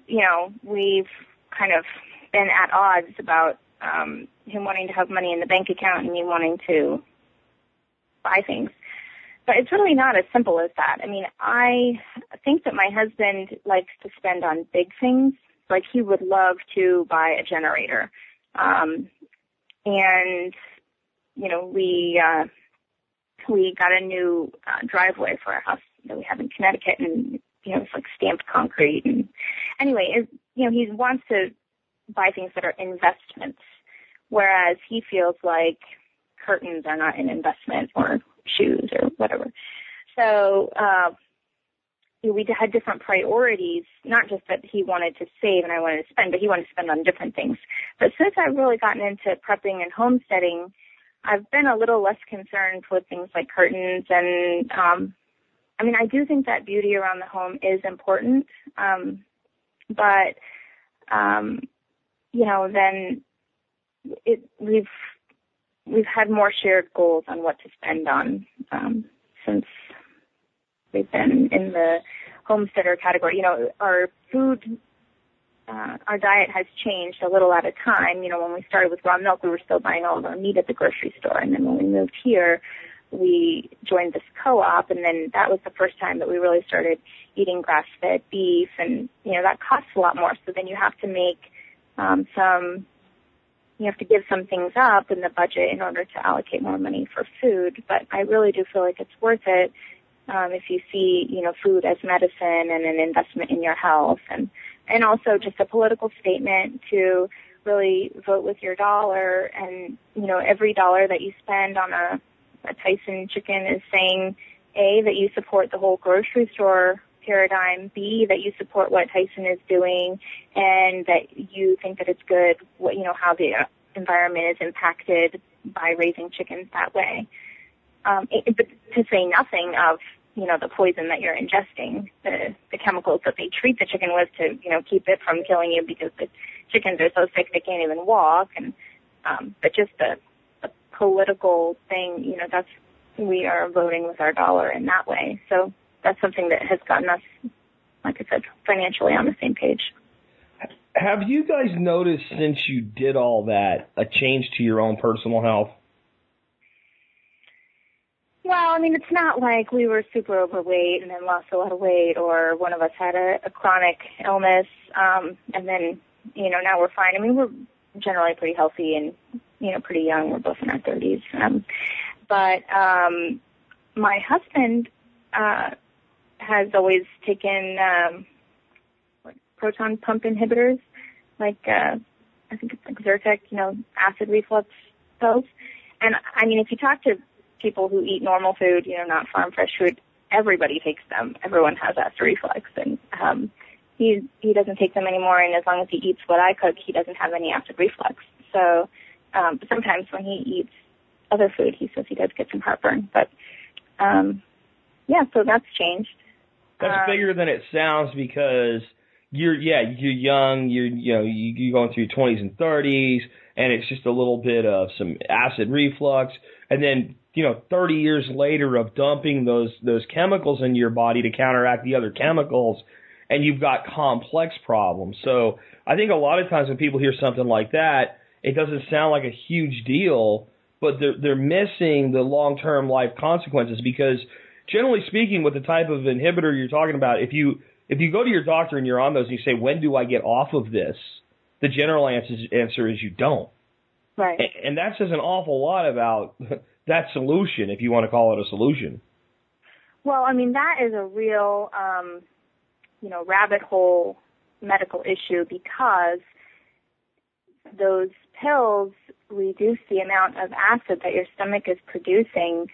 you know, we've kind of been at odds about um, him wanting to have money in the bank account and me wanting to buy things. But it's really not as simple as that. I mean, I think that my husband likes to spend on big things. Like he would love to buy a generator. Um, and, you know, we, uh, we got a new uh, driveway for our house that we have in Connecticut and you know, it's like stamped concrete. And anyway, it, you know, he wants to buy things that are investments, whereas he feels like curtains are not an investment or shoes or whatever. So, uh, we had different priorities, not just that he wanted to save and I wanted to spend, but he wanted to spend on different things. But since I've really gotten into prepping and homesteading, I've been a little less concerned with things like curtains and um, I mean, I do think that beauty around the home is important, um, but um, you know, then it we've we've had more shared goals on what to spend on um, since we've been in the homesteader category. You know, our food, uh, our diet has changed a little at a time. You know, when we started with raw milk, we were still buying all of our meat at the grocery store, and then when we moved here, we joined this co-op and then that was the first time that we really started eating grass-fed beef and you know that costs a lot more. So then you have to make um, some you have to give some things up in the budget in order to allocate more money for food. But I really do feel like it's worth it um, if you see you know food as medicine and an investment in your health. And and also just a political statement to really vote with your dollar. And you know every dollar that you spend on a Tyson chicken is saying A, that you support the whole grocery store paradigm, B, that you support what Tyson is doing, and that you think that it's good, what, you know, how the environment is impacted by raising chickens that way. Um, it, but to say nothing of, you know, the poison that you're ingesting, the, the chemicals that they treat the chicken with to, you know, keep it from killing you because the chickens are so sick they can't even walk and, um, but just the political thing, you know, that's we are voting with our dollar in that way. So that's something that has gotten us, like I said, financially on the same page. have you guys noticed since you did all that a change to your own personal health? Well, I mean, it's not like we were super overweight and then lost a lot of weight, or one of us had a, a chronic illness, um, and then, you know, now we're fine. I mean, we're generally pretty healthy and, you know, pretty young. We're both in our 30s. Um, but um, my husband uh, has always taken um, like proton pump inhibitors, like uh, I think it's like Zyrtec, you know, acid reflux pills. And I mean, if you talk to people who eat normal food, you know, not farm fresh food, everybody takes them. Everyone has acid reflux, and um, he he doesn't take them anymore. And as long as he eats what I cook, he doesn't have any acid reflux. So um, but sometimes when he eats other food, he says he does get some heartburn. But um, yeah, so that's changed. That's Um, bigger than it sounds because you're yeah you're young you're you know you, you're going through your twenties and thirties and it's just a little bit of some acid reflux and then you know 30 years later of dumping those those chemicals in your body to counteract the other chemicals and you've got complex problems so i think a lot of times when people hear something like that it doesn't sound like a huge deal but they're they're missing the long term life consequences because generally speaking with the type of inhibitor you're talking about if you if you go to your doctor and you're on those and you say when do i get off of this the general answer answer is you don't Right. and, and that says an awful lot about (laughs) that solution, if you want to call it a solution. Well, I mean, that is a real, um, you know, rabbit hole medical issue because those pills reduce the amount of acid that your stomach is producing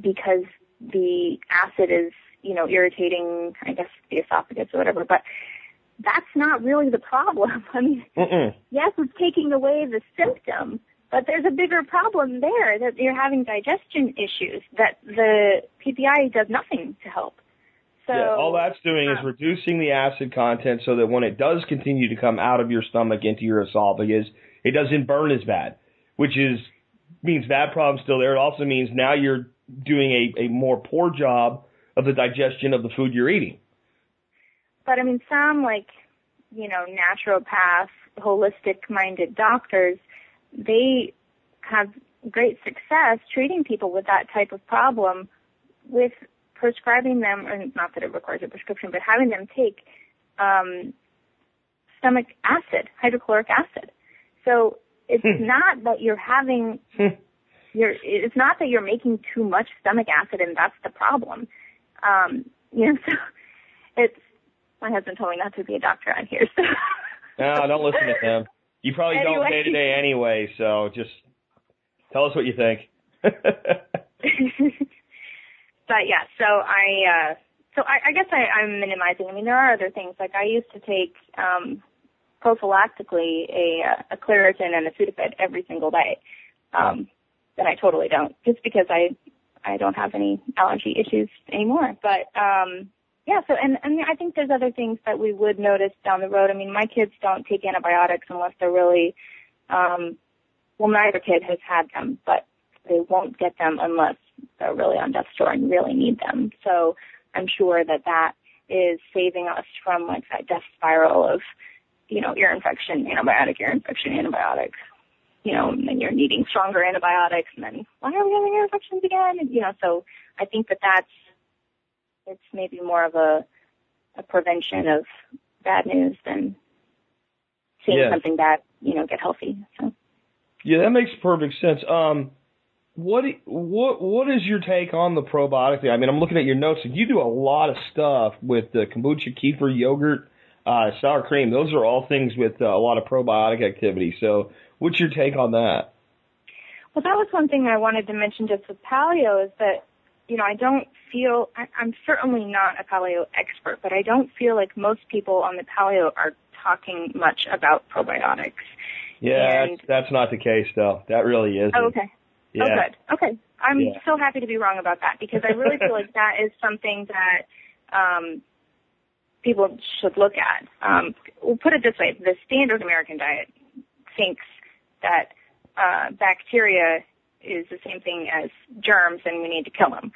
because the acid is, you know, irritating, I guess, the esophagus or whatever. But that's not really the problem. (laughs) I mean, Mm-mm. yes, it's taking away the symptom, but there's a bigger problem there that you're having digestion issues that the PPI does nothing to help. So yeah, all that's doing is reducing the acid content so that when it does continue to come out of your stomach into your esophagus, it doesn't burn as bad, which is means that problem's still there. It also means now you're doing a, a more poor job of the digestion of the food you're eating. But I mean, some like, you know, naturopath, holistic minded doctors, they have great success treating people with that type of problem with prescribing them, or not that it requires a prescription, but having them take um, stomach acid, hydrochloric acid. So it's Hmm. not that you're having you're it's not that you're making too much stomach acid and that's the problem. Um, you know, (laughs) so it's my husband told me not to be a doctor on here, so No, don't listen to him. You probably don't Anyway. day to day anyway, so just tell us what you think. (laughs) (laughs) but yeah, so I uh so I, I guess I, I'm minimizing. I mean there are other things. Like I used to take um prophylactically a a Claritin and a Sudafed every single day. Um and I totally don't. Just because I I don't have any allergy issues anymore. But um yeah, so and, and I think there's other things that we would notice down the road. I mean, my kids don't take antibiotics unless they're really um well neither kid has had them, but they won't get them unless they're really on death's door and really need them. So I'm sure that that is saving us from like that death spiral of, you know, ear infection, antibiotic, ear infection, antibiotic, you know, and then you're needing stronger antibiotics and then why are we having ear infections again? And, you know, so I think that that's, it's maybe more of a, a prevention of bad news than seeing Yeah. something bad, you know, get healthy. So. Yeah, that makes perfect sense. Um, what what what is your take on the probiotic thing? I mean, I'm looking at your notes, and you do a lot of stuff with the kombucha, kefir, yogurt, uh, sour cream. Those are all things with uh, a lot of probiotic activity. So, what's your take on that? Well, that was one thing I wanted to mention just with paleo is that, you know, I don't feel, I, I'm certainly not a paleo expert, but I don't feel like most people on the paleo are talking much about probiotics. Yeah, And- that's, that's not the case, though. That really isn't. Oh, okay. Yeah. Oh, good. Okay. I'm Yeah. so happy to be wrong about that because I really feel like (laughs) that is something that um, people should look at. Um, we'll put it this way: the standard American diet thinks that uh, bacteria is the same thing as germs, and we need to kill them.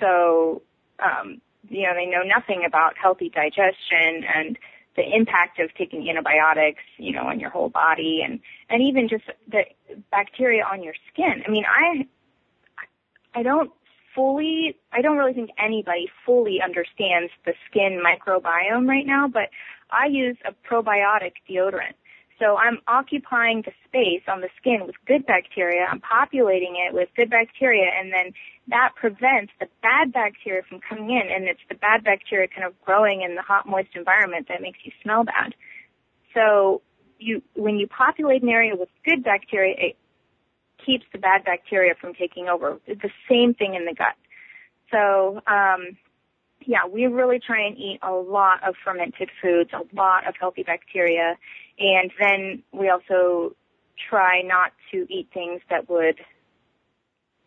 So, um, you know, they know nothing about healthy digestion and the impact of taking antibiotics, you know, on your whole body and, and even just the bacteria on your skin. I mean, I, I don't fully, I don't really think anybody fully understands the skin microbiome right now, but I use a probiotic deodorant. So I'm occupying the space on the skin with good bacteria. I'm populating it with good bacteria and then that prevents the bad bacteria from coming in and it's the bad bacteria kind of growing in the hot, moist environment that makes you smell bad. So you, when you populate an area with good bacteria, it keeps the bad bacteria from taking over. It's the same thing in the gut. So, um, yeah, we really try and eat a lot of fermented foods, a lot of healthy bacteria, and then we also try not to eat things that would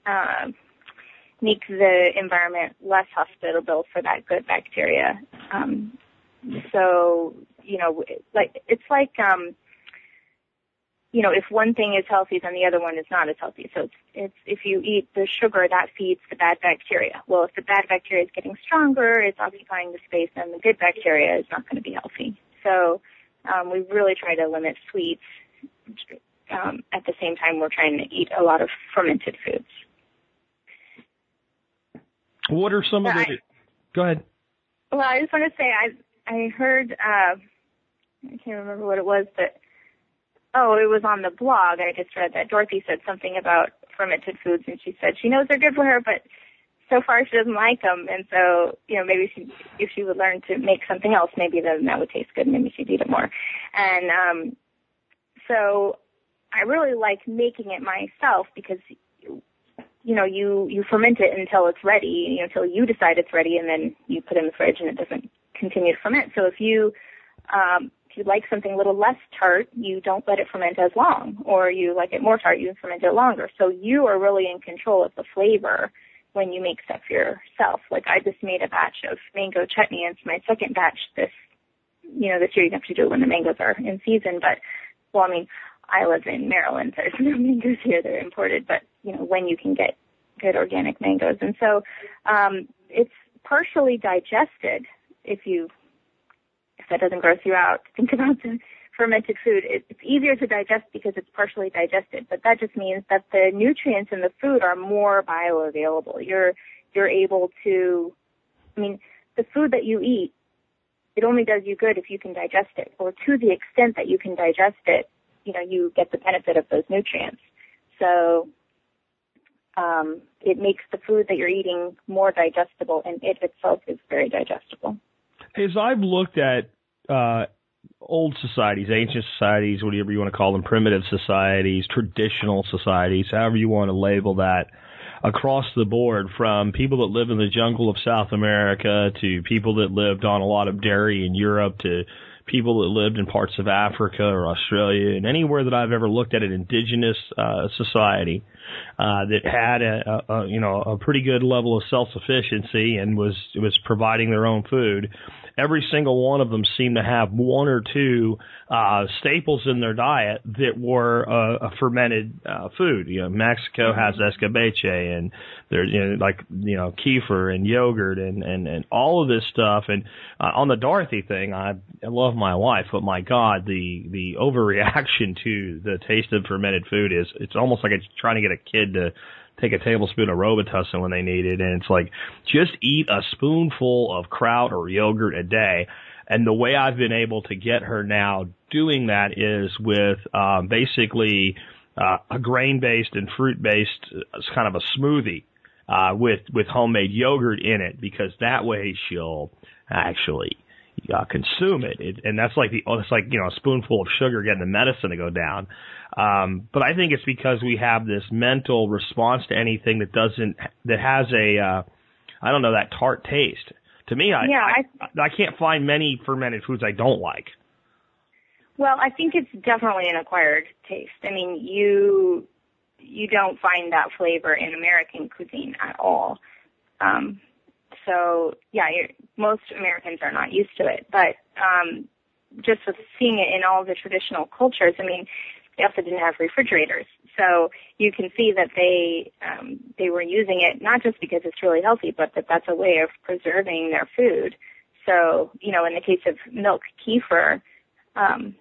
uh, make the environment less hospitable for that good bacteria. Um, so, you know, like it's like um, you know, if one thing is healthy, then the other one is not as healthy. So it's, it's if you eat the sugar, that feeds the bad bacteria. Well, if the bad bacteria is getting stronger, it's occupying the space, and the good bacteria is not going to be healthy. So um, we really try to limit sweets. Um, at the same time, we're trying to eat a lot of fermented foods. What are some of the? I, Go ahead. Well, I just want to say I I heard uh, I can't remember what it was, but oh, it was on the blog. I just read that Dorothy said something about fermented foods, and she said she knows they're good for her, but so far she doesn't like them. And so, you know, maybe she, if she would learn to make something else, maybe then that would taste good. Maybe she'd eat it more. And um, so, I really like making it myself because, you know, you you ferment it until it's ready, you know, until you decide it's ready, and then you put it in the fridge, and it doesn't continue to ferment. So if you um, you like something a little less tart, you don't let it ferment as long, or you like it more tart, you ferment it longer. So you are really in control of the flavor when you make stuff yourself. Like I just made a batch of mango chutney, and it's my second batch this, you know, this year. You have to do it when the mangoes are in season, but well, I mean, I live in Maryland. (laughs) There's no mangoes here; they're imported. But you know, when you can get good organic mangoes, and so um, it's partially digested if you if that doesn't gross you out, (laughs) think about the fermented food. It, it's easier to digest because it's partially digested, but that just means that the nutrients in the food are more bioavailable. You're you're able to, I mean, the food that you eat, it only does you good if you can digest it, or to the extent that you can digest it, you know, you get the benefit of those nutrients. So um, it makes the food that you're eating more digestible, and it itself is very digestible as I've looked at uh, old societies, ancient societies, whatever you want to call them, primitive societies, traditional societies, however you want to label that, across the board, from people that live in the jungle of South America to people that lived on a lot of dairy in Europe to people that lived in parts of Africa or Australia and anywhere that I've ever looked at an indigenous uh, society uh, that had a, a, a you know a pretty good level of self sufficiency and was was providing their own food every single one of them seemed to have one or two uh, staples in their diet that were uh, a fermented uh, food. You know, Mexico has mm-hmm. escabeche, and there's you know, like you know kefir and yogurt and and and all of this stuff. And uh, on the Dorothy thing, I, I love my wife, but my God, the the overreaction (laughs) to the taste of fermented food is it's almost like it's trying to get a kid to take a tablespoon of Robitussin when they need it. And it's like, just eat a spoonful of kraut or yogurt a day. And the way I've been able to get her now doing that is with um, basically uh, a grain-based and fruit-based uh, kind of a smoothie uh, with with homemade yogurt in it, because that way she'll actually uh, consume it. it. And that's like the oh, it's like you know a spoonful of sugar getting the medicine to go down. Um, but I think it's because we have this mental response to anything that doesn't that has a uh, I don't know that tart taste. To me, I, yeah, I, I I can't find many fermented foods I don't like. Well, I think it's definitely an acquired taste. I mean, you you don't find that flavor in American cuisine at all. Um, so yeah, most Americans are not used to it. But um, just with seeing it in all the traditional cultures, I mean, they also didn't have refrigerators, so you can see that they um, they were using it not just because it's really healthy, but that that's a way of preserving their food. So, you know, in the case of milk kefir, um,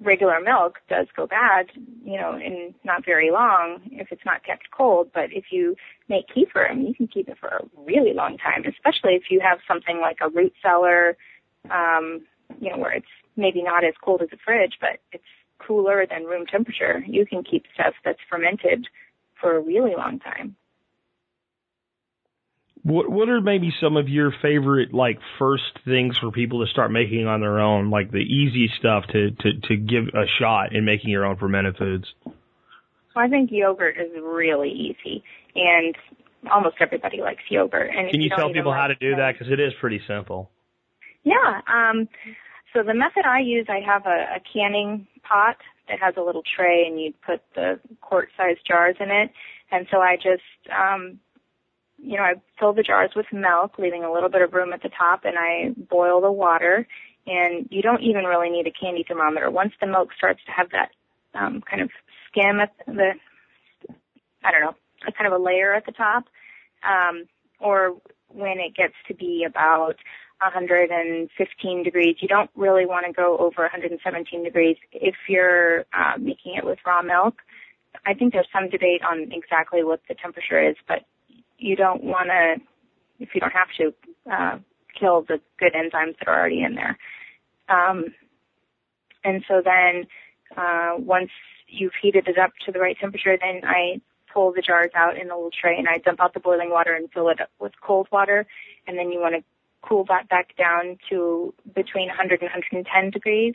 regular milk does go bad, you know, in not very long if it's not kept cold. But if you make kefir, I mean, you can keep it for a really long time, especially if you have something like a root cellar, um, you know, where it's maybe not as cold as a fridge, but it's cooler than room temperature. You can keep stuff that's fermented for a really long time. What what are maybe some of your favorite like first things for people to start making on their own, like the easy stuff to to to give a shot in making your own fermented foods? Well, I think yogurt is really easy, and almost everybody likes yogurt. And Can you, you tell people like how to do that? Because it is pretty simple. Yeah. Um, so the method I use, I have a, a canning pot that has a little tray, and you put the quart-sized jars in it. And so I just um, you know, I fill the jars with milk, leaving a little bit of room at the top, and I boil the water. And you don't even really need a candy thermometer. Once the milk starts to have that um, kind of skim at the, I don't know, a kind of a layer at the top, um, or when it gets to be about 115 degrees. You don't really want to go over 117 degrees if you're uh, making it with raw milk. I think there's some debate on exactly what the temperature is, but you don't want to, if you don't have to, uh, kill the good enzymes that are already in there. Um, and so then, uh, once you've heated it up to the right temperature, then I pull the jars out in a little tray and I dump out the boiling water and fill it up with cold water. And then you want to cool that back down to between 100 and 110 degrees.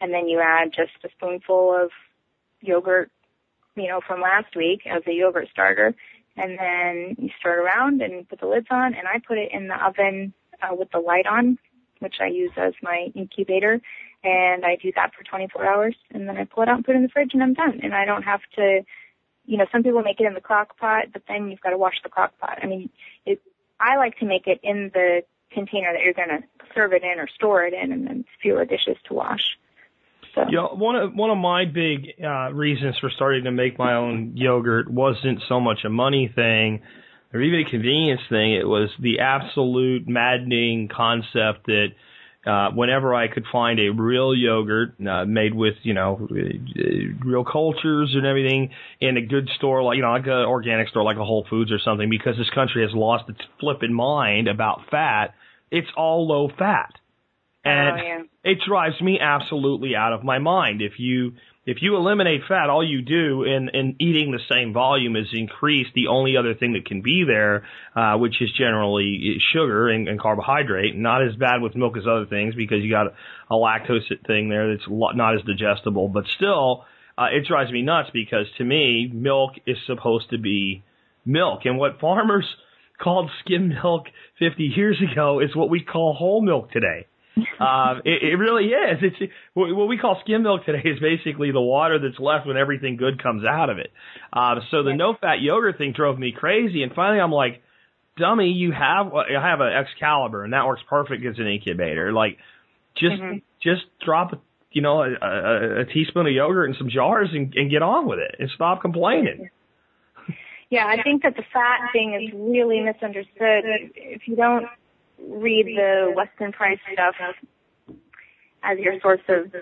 And then you add just a spoonful of yogurt, you know, from last week as a yogurt starter and then you stir it around and put the lids on and I put it in the oven uh, with the light on, which I use as my incubator and I do that for 24 hours and then I pull it out and put it in the fridge and I'm done and I don't have to you know some people make it in the crock pot but then you've got to wash the crock pot. I mean it I like to make it in the container that you're going to serve it in or store it in and then fewer dishes to wash. So. Yeah, one of one of my big uh, reasons for starting to make my own yogurt wasn't so much a money thing or even a convenience thing. It was the absolute maddening concept that uh, whenever I could find a real yogurt uh, made with you know real cultures and everything in a good store like you know like an organic store like a Whole Foods or something, because this country has lost its flippin' mind about fat. It's all low fat. And oh, yeah. It drives me absolutely out of my mind. If you if you eliminate fat, all you do in, in eating the same volume is increase the only other thing that can be there, uh, which is generally sugar and, and carbohydrate. Not as bad with milk as other things because you got a, lactose thing there that's not as digestible. But still, uh, it drives me nuts because to me, milk is supposed to be milk. And what farmers (laughs) called skim milk 50 years ago is what we call whole milk today um, it, it really is. It's what we call skim milk today is basically the water that's left when everything good comes out of it. Uh, so the no fat yogurt thing drove me crazy, and finally I'm like, dummy, you have I have an Excalibur, and that works perfect as an incubator. Like, just mm-hmm. just drop you know a, a, a teaspoon of yogurt in some jars and, and get on with it, and stop complaining. Yeah, I think that the fat thing is really misunderstood. If you don't read the Weston Price stuff as your source of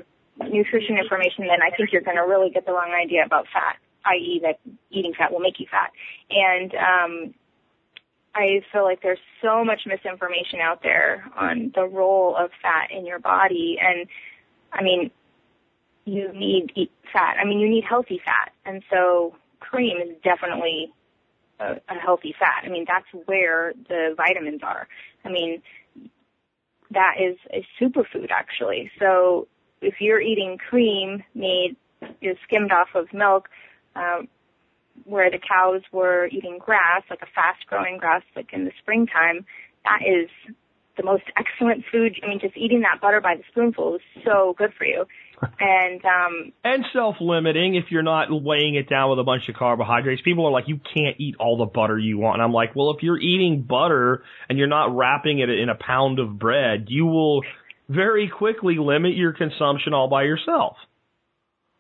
nutrition information, then I think you're going to really get the wrong idea about fat, i.e. that eating fat will make you fat. And um, I feel like there's so much misinformation out there on the role of fat in your body. And I mean, you need fat. I mean, you need healthy fat. And so cream is definitely a, a healthy fat. I mean, that's where the vitamins are. I mean, that is a superfood actually. So if you're eating cream made, is skimmed off of milk, um, where the cows were eating grass, like a fast growing grass, like in the springtime, that is the most excellent food. I mean, just eating that butter by the spoonful is so good for you. And um and self-limiting if you're not weighing it down with a bunch of carbohydrates. People are like, you can't eat all the butter you want. And I'm like, well, if you're eating butter and you're not wrapping it in a pound of bread, you will very quickly limit your consumption all by yourself.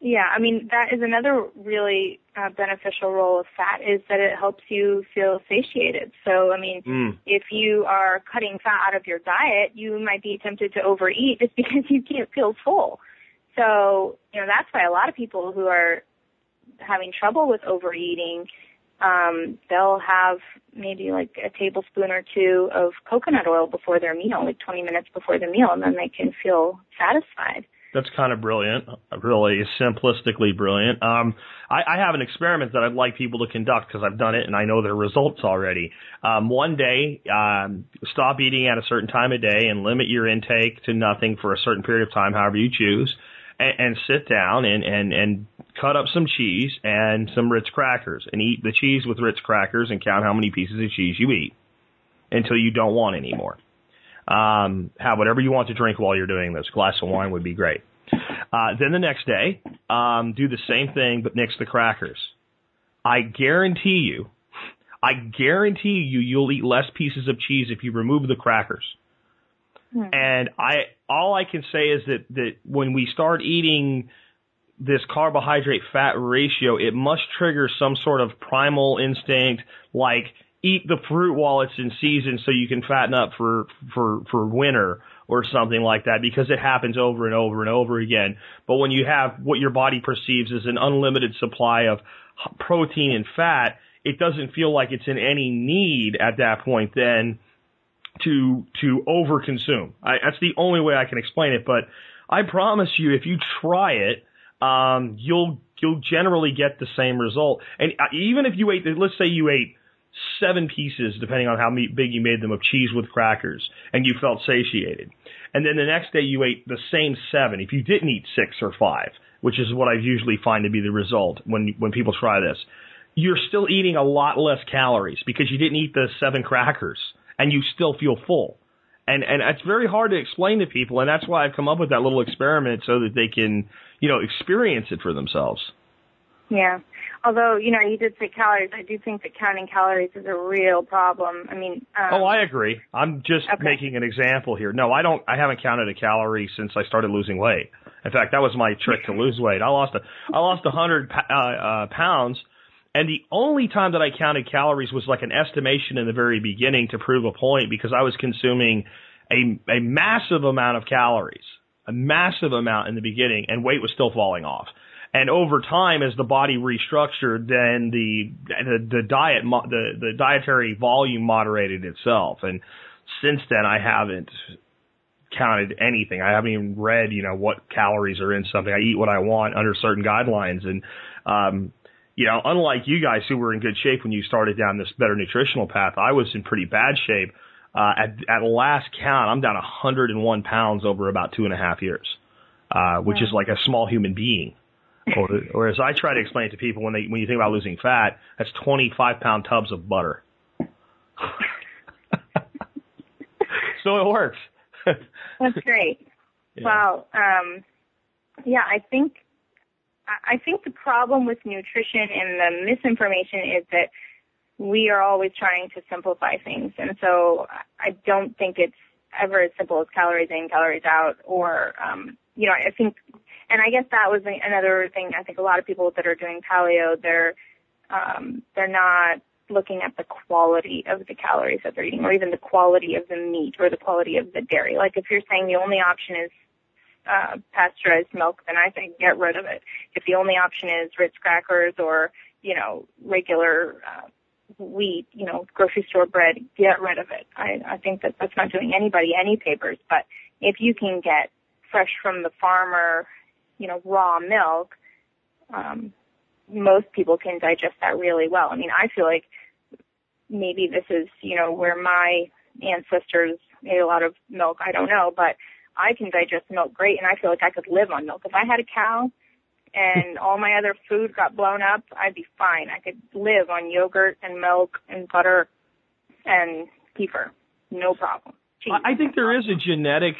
Yeah, I mean that is another really uh, beneficial role of fat is that it helps you feel satiated. So I mean, Mm. if you are cutting fat out of your diet, you might be tempted to overeat just (laughs) because you can't feel full. So you know that's why a lot of people who are having trouble with overeating, um, they'll have maybe like a tablespoon or two of coconut oil before their meal, like 20 minutes before the meal, and then they can feel satisfied. That's kind of brilliant, really simplistically brilliant. Um, I, I have an experiment that I'd like people to conduct because I've done it and I know the results already. Um, one day, um, stop eating at a certain time of day and limit your intake to nothing for a certain period of time, however you choose, and, and sit down and, and, and cut up some cheese and some Ritz crackers and eat the cheese with Ritz crackers and count how many pieces of cheese you eat until you don't want any more. Um, have whatever you want to drink while you're doing this. Glass of wine would be great. Uh, then the next day, um, do the same thing, but mix the crackers. I guarantee you, I guarantee you, you'll eat less pieces of cheese if you remove the crackers. Hmm. And I, all I can say is that, that when we start eating this carbohydrate fat ratio, it must trigger some sort of primal instinct, like eat the fruit while it's in season so you can fatten up for, for, for winter or something like that because it happens over and over and over again. But when you have what your body perceives as an unlimited supply of protein and fat, it doesn't feel like it's in any need at that point then to to overconsume. I, that's the only way I can explain it. But I promise you, if you try it, um, you'll you'll generally get the same result. And uh, even if you ate, let's say you ate seven pieces, depending on how big you made them, of cheese with crackers, and you felt satiated, and then the next day you ate the same seven. If you didn't eat six or five, which is what I usually find to be the result when when people try this, you're still eating a lot less calories because you didn't eat the seven crackers and you still feel full. And and it's very hard to explain to people, and that's why I've come up with that little experiment so that they can, you know, experience it for themselves. Yeah. Although, you know, you did say calories. I do think that counting calories is a real problem. I mean, um, Oh, I agree. I'm just Okay. making an example here. No, I don't. I haven't counted a calorie since I started losing weight. In fact, that was my trick to lose weight. I lost a I lost a hundred uh, uh, pounds, and the only time that I counted calories was like an estimation in the very beginning to prove a point because I was consuming a a massive amount of calories, a massive amount in the beginning, and weight was still falling off. And over time, as the body restructured, then the the, the diet the the dietary volume moderated itself. And since then, I haven't counted anything. I haven't even read, you know, what calories are in something. I eat what I want under certain guidelines. And um, you know, unlike you guys who were in good shape when you started down this better nutritional path, I was in pretty bad shape. Uh, at at last count, I'm down 101 pounds over about two and a half years, uh, which is like a small human being. Or, (laughs) or as I try to explain it to people when they when you think about losing fat, that's 25 pound tubs of butter. (laughs) so it works. That's great. (laughs) Yeah. Wow. Um, yeah, I think I think the problem with nutrition and the misinformation is that we are always trying to simplify things, and so I don't think it's ever as simple as calories in, calories out, or um, you know, I think, and I guess that was another thing. I think a lot of people that are doing paleo, they're um, they're not looking at the quality of the calories that they're eating, or even the quality of the meat or the quality of the dairy. Like if you're saying the only option is uh, pasteurized milk, then I think get rid of it. If the only option is Ritz crackers or you know regular uh, wheat, you know grocery store bread, get rid of it. I, I think that that's not doing anybody any favors. But if you can get fresh from the farmer, you know raw milk, um, most people can digest that really well. I mean, I feel like maybe this is, you know, where my ancestors ate a lot of milk. I don't know, but I can digest milk great and I feel like I could live on milk. If I had a cow and (laughs) all my other food got blown up, I'd be fine. I could live on yogurt and milk and butter and kefir. No problem. Cheese. I think there is a genetic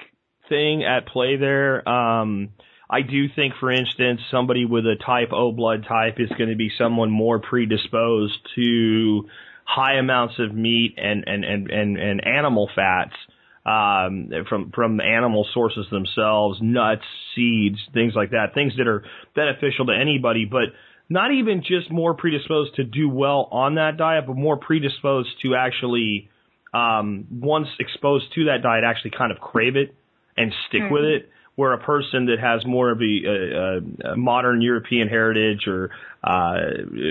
thing at play there. Um, I do think, for instance, somebody with a type O blood type is going to be someone more predisposed to high amounts of meat and and and and, and animal fats um, from from animal sources themselves, nuts, seeds, things like that, things that are beneficial to anybody, but not even just more predisposed to do well on that diet, but more predisposed to actually, um, once exposed to that diet, actually kind of crave it and stick mm-hmm. with it. Where a person that has more of a, a, a modern European heritage or uh,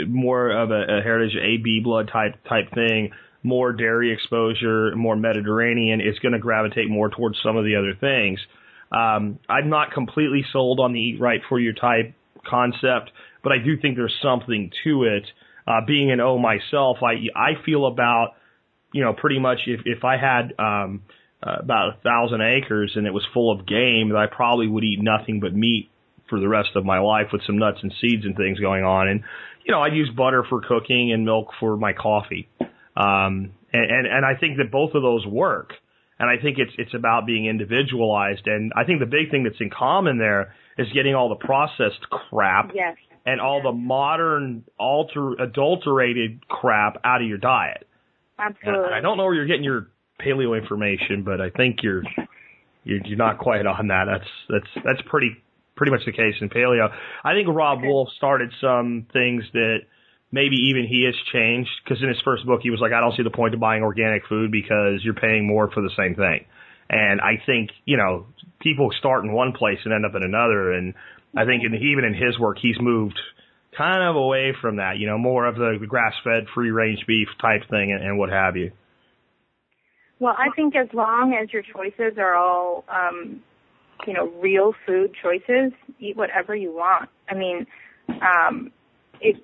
more of a, a heritage AB blood type type thing, more dairy exposure, more Mediterranean, it's going to gravitate more towards some of the other things. Um, I'm not completely sold on the eat right for your type concept but I do think there's something to it. Uh, being an O myself, I I feel about you know pretty much if if I had um, uh, about a thousand acres and it was full of game, I probably would eat nothing but meat for the rest of my life with some nuts and seeds and things going on. And you know, I'd use butter for cooking and milk for my coffee. Um, and, and I think that both of those work. And I think it's it's about being individualized. And I think the big thing that's in common there is getting all the processed crap yes and all the modern alter adulterated crap out of your diet. Absolutely. And I don't know where you're getting your paleo information, but I think you're you're, you're not quite on that. That's that's that's pretty pretty much the case in paleo. I think Robb okay. Wolf started some things that maybe even he has changed because in his first book he was like, I don't see the point of buying organic food because you're paying more for the same thing. And I think you know people start in one place and end up in another, and I think in, even in his work, he's moved kind of away from that, you know, more of the grass-fed, free-range beef type thing and, and what have you. Well, I think as long as your choices are all, um, you know, real food choices, eat whatever you want. I mean, um, it,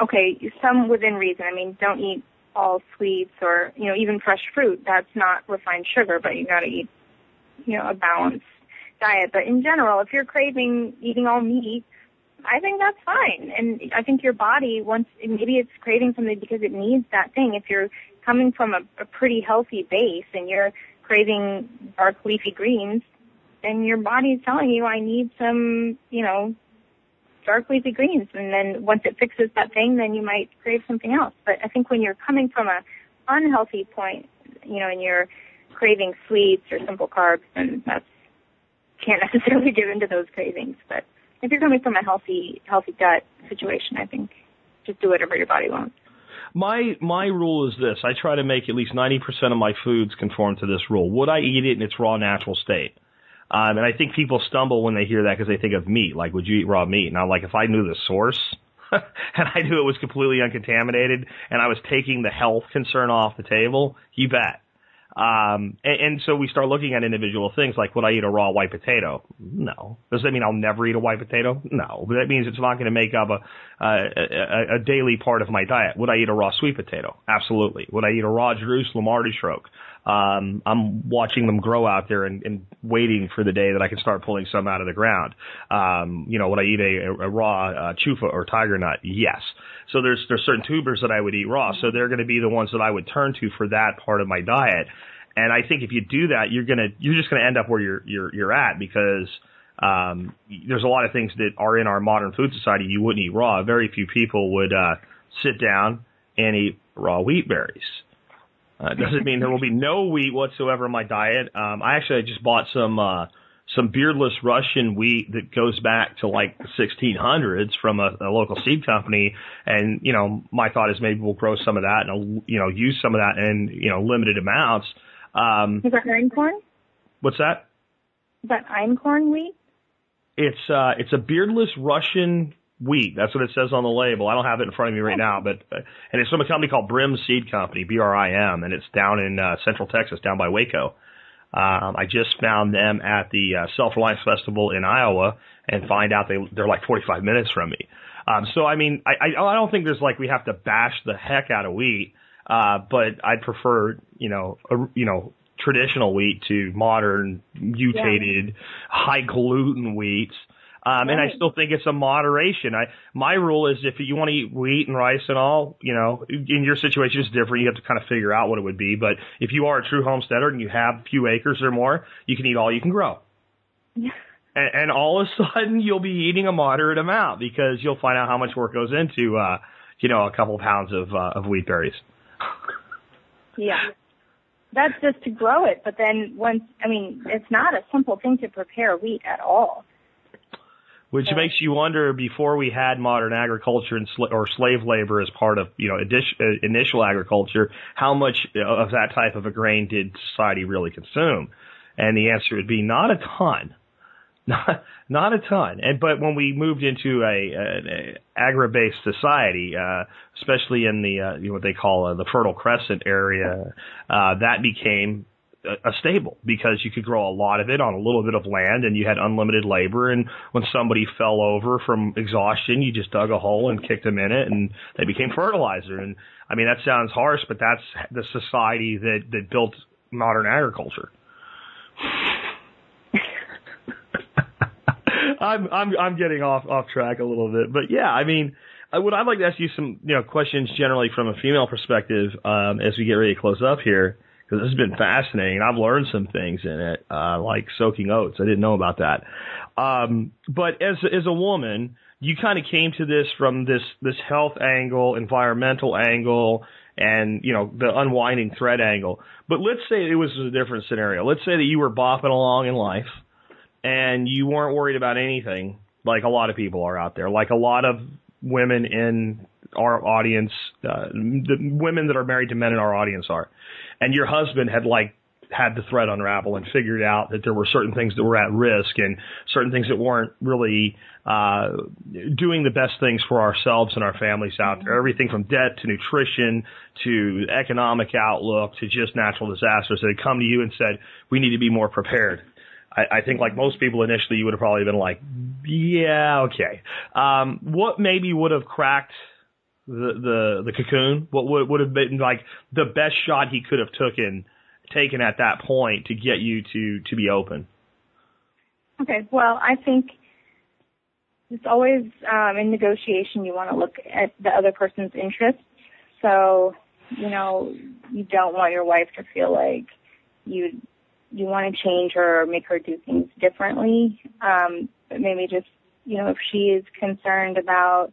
okay, some within reason. I mean, don't eat all sweets or, you know, even fresh fruit. That's not refined sugar, but you gotta eat, you know, a balanced diet. But in general, if you're craving eating all meat, I think that's fine. And I think your body once maybe it's craving something because it needs that thing. If you're coming from a, a pretty healthy base and you're craving dark leafy greens, then your body's telling you I need some, you know, dark leafy greens. And then once it fixes that thing, then you might crave something else. But I think when you're coming from a unhealthy point, you know, and you're craving sweets or simple carbs, then that's can't (laughs) necessarily give into those cravings. But if you're coming from a healthy, healthy gut situation, I think just do whatever your body wants. My my rule is this: I try to make at least ninety percent of my foods conform to this rule. Would I eat it in its raw, natural state? Um, and I think people stumble when they hear that because they think of meat. Like, would you eat raw meat? Now, like, if I knew the source (laughs) and I knew it was completely uncontaminated and I was taking the health concern off the table, you bet. Um, and, and so we start looking at individual things like, would I eat a raw white potato? No. Does that mean I'll never eat a white potato? No. But that means it's not going to make up a, a, a daily part of my diet. Would I eat a raw sweet potato? Absolutely. Would I eat a raw Jerusalem artichoke? Um, I'm watching them grow out there and, and waiting for the day that I can start pulling some out of the ground. Um, you know, would I eat a, a raw uh, chufa or tiger nut? Yes. So there's there's certain tubers that I would eat raw. So they're going to be the ones that I would turn to for that part of my diet. And I think if you do that, you're gonna you're just gonna end up where you're you're you're at because um, there's a lot of things that are in our modern food society you wouldn't eat raw. Very few people would uh, sit down and eat raw wheat berries. Uh, doesn't mean there will be no wheat whatsoever in my diet. Um, I actually just bought some uh, some beardless Russian wheat that goes back to like the 1600s from a, a local seed company. And, you know, my thought is maybe we'll grow some of that and, you know, use some of that in, you know, limited amounts. Um, is that einkorn? What's that? Is that einkorn wheat? It's, uh, it's a beardless Russian wheat. That's what it says on the label. I don't have it in front of me right now, but, uh, and it's from a company called Brim Seed Company, B-R-I-M, and it's down in, uh, central Texas, down by Waco. Um, I just found them at the uh, Self Reliance Festival in Iowa and find out they they're like 45 minutes from me. Um, so I mean, I, I I don't think there's like we have to bash the heck out of wheat, uh, but I'd prefer you know a, you know traditional wheat to modern mutated yeah. high gluten wheats. Um, right. and I still think it's a moderation. I, my rule is if you want to eat wheat and rice and all, you know, in your situation it's different. You have to kind of figure out what it would be. But if you are a true homesteader and you have a few acres or more, you can eat all you can grow. And, and all of a sudden you'll be eating a moderate amount because you'll find out how much work goes into, uh, you know, a couple pounds of, uh, of wheat berries. yeah. that's just to grow it. But then once, I mean, it's not a simple thing to prepare wheat at all. Which makes you wonder, before we had modern agriculture and sl- or slave labor as part of you know addition, uh, initial agriculture, how much of that type of a grain did society really consume? And the answer would be not a ton, (laughs) not not a ton. And but when we moved into a, a, a agri-based society, uh, especially in the uh, you know, what they call uh, the Fertile Crescent area, uh, that became a, stable because you could grow a lot of it on a little bit of land and you had unlimited labor. And when somebody fell over from exhaustion you just dug a hole and kicked them in it and they became fertilizer. And I mean that sounds harsh but that's the society that that built modern agriculture. (laughs) I'm I'm I'm getting off off track a little bit but yeah I mean I would I'd like to ask you some you know questions generally from a female perspective um, as we get ready to close up here because this has been fascinating. I've learned some things in it, uh, like soaking oats. I didn't know about that. Um, but as as a woman, you kind of came to this from this this health angle, environmental angle, and you know the unwinding thread angle. But let's say it was a different scenario. Let's say that you were bopping along in life, and you weren't worried about anything, like a lot of people are out there, like a lot of women in our audience, uh, the women that are married to men in our audience are and your husband had like had the thread unravel and figured out that there were certain things that were at risk and certain things that weren't really uh, doing the best things for ourselves and our families out there. Everything from debt to nutrition to economic outlook to just natural disasters. They come to you and said, "We need to be more prepared." I, I think, like most people initially, you would have probably been like, "Yeah, okay." Um, what maybe would have cracked the the the cocoon? What would would have been like the best shot he could have taken taken at that point to get you to to be open? Okay, well, I think it's always um, in negotiation. You want to look at the other person's interests. So, you know, you don't want your wife to feel like you you want to change her or make her do things differently. Um, but maybe just you know, if she is concerned about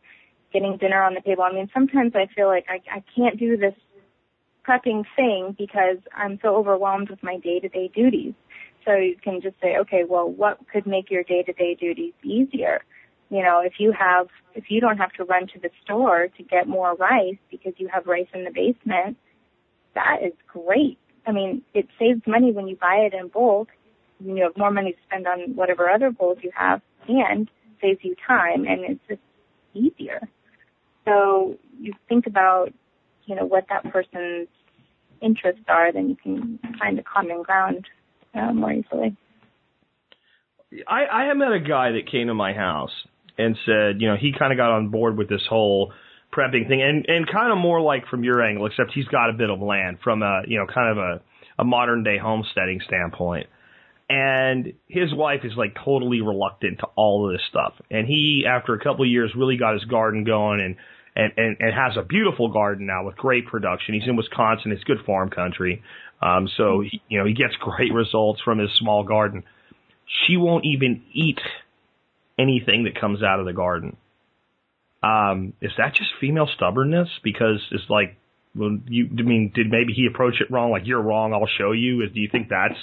getting dinner on the table. I mean, sometimes I feel like I, I can't do this prepping thing because I'm so overwhelmed with my day-to-day duties. So you can just say, okay, well, what could make your day-to-day duties easier? You know, if you have, if you don't have to run to the store to get more rice because you have rice in the basement, that is great. I mean, it saves money when you buy it in bulk. You have more money to spend on whatever other goals you have and saves you time and it's just easier. So you think about, you know, what that person's interests are, then you can find a common ground uh, more easily. I, I met a guy that came to my house and said, you know, he kind of got on board with this whole prepping thing, and and kind of more like from your angle, except he's got a bit of land from a you know kind of a a modern day homesteading standpoint. And his wife is like totally reluctant to all of this stuff. And he, after a couple of years, really got his garden going and and, and, and has a beautiful garden now with great production. He's in Wisconsin. It's good farm country. Um, so, he, you know, he gets (laughs) great results from his small garden. She won't even eat anything that comes out of the garden. Um, is that just female stubbornness? Because it's like, well, you, I mean, did maybe he approach it wrong? Like, you're wrong, I'll show you. Do you think that's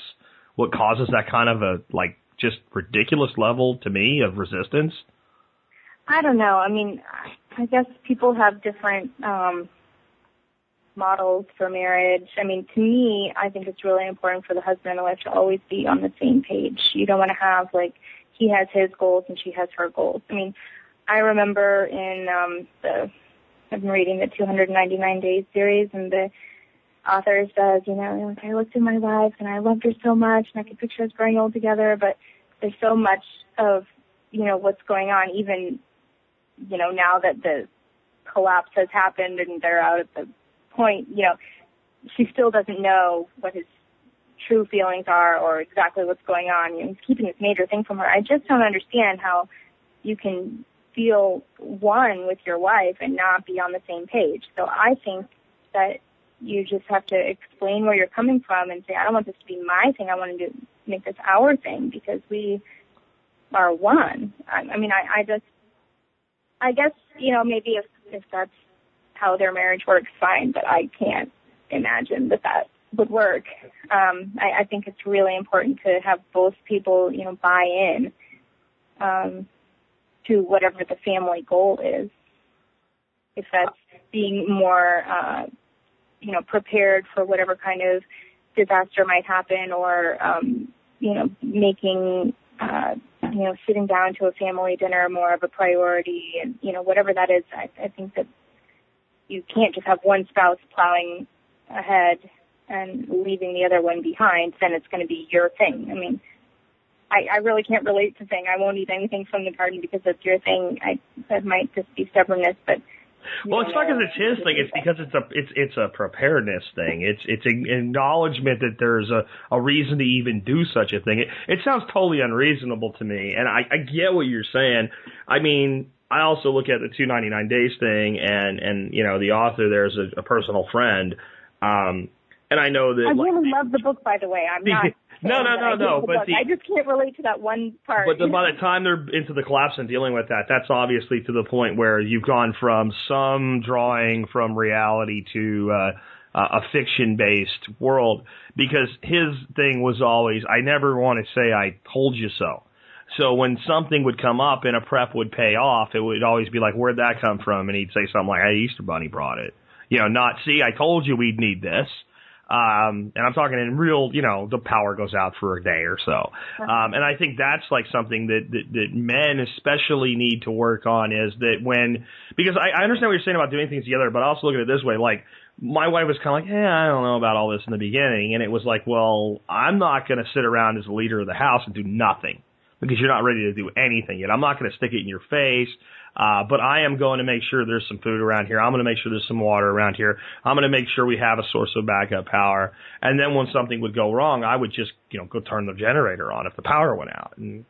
what causes that kind of a, like, just ridiculous level to me of resistance? I don't know. I mean, I guess people have different um, models for marriage. I mean, to me, I think it's really important for the husband and the wife to always be on the same page. You don't want to have like he has his goals and she has her goals. I mean, I remember in um, the I've been reading the 299 Days series, and the author says, you know, like I looked at my wife and I loved her so much, and I could picture us growing old together, but there's so much of you know what's going on even you know now that the collapse has happened and they're out at the point you know she still doesn't know what his true feelings are or exactly what's going on. You know he's keeping this major thing from her. I just don't understand how you can feel one with your wife and not be on the same page. So i think that you just have to explain where you're coming from and say i don't want this to be my thing. I want to do, make this our thing because we are one. I, I mean, I, I just, I guess, you know, maybe if, if that's how their marriage works, fine, but I can't imagine that that would work. Um, I, I think it's really important to have both people, you know, buy in um, to whatever the family goal is. If that's being more, uh, you know, prepared for whatever kind of disaster might happen, or um, you know, making, uh, you know, sitting down to a family dinner more of a priority, and you know, whatever that is. I, I think that you can't just have one spouse plowing ahead and leaving the other one behind, then it's going to be your thing. I mean, I, I really can't relate to saying I won't eat anything from the garden because it's your thing. I that might just be stubbornness, but well, it's not because it's his thing. It's because it's a it's it's a preparedness thing. It's it's an acknowledgement that there's a a reason to even do such a thing. It it sounds totally unreasonable to me, and I I get what you're saying. I mean, I also look at the 299 days thing, and and you know the author there's a, a personal friend. Um, and I know that. I really love the book, by the way. I'm (laughs) not. No, no, no, no. But the, I just can't relate to that one part. But the, by the time they're into the collapse and dealing with that, that's obviously to the point where you've gone from some drawing from reality to uh, a fiction-based world. Because his thing was always, I never want to say I told you so. So when something would come up and a prep would pay off, it would always be like, where'd that come from? And he'd say something like, hey, Easter Bunny brought it. You know, not, see, I told you we'd need this. Um, and I'm talking in real, you know, the power goes out for a day or so. Um, and I think that's like something that, that, that men especially need to work on is that when, because I, I understand what you're saying about doing things together, but I also look at it this way, like, my wife was kind of like, yeah, I don't know about all this in the beginning. And it was like, well, I'm not going to sit around as the leader of the house and do nothing because you're not ready to do anything yet. I'm not going to stick it in your face. Uh, but I am going to make sure there's some food around here. I'm going to make sure there's some water around here. I'm going to make sure we have a source of backup power. And then when something would go wrong, I would just, you know, go turn the generator on if the power went out. And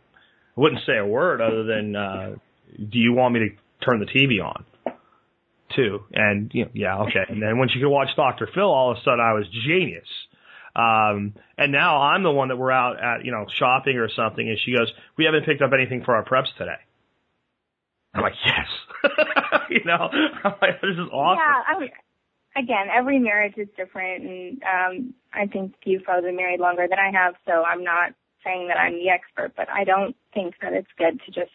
I wouldn't say a word other than, uh, do you want me to turn the TV on? Too. And, you know, yeah, okay. And then when she could watch Dr. Phil, all of a sudden I was genius. Um, and now I'm the one that we're out at, you know, shopping or something. And she goes, we haven't picked up anything for our preps today. I'm like, yes. (laughs) you know, I'm like, this is awesome. Yeah, I mean, again, every marriage is different, and um, I think you've probably been married longer than I have, so I'm not saying that I'm the expert, but I don't think that it's good to just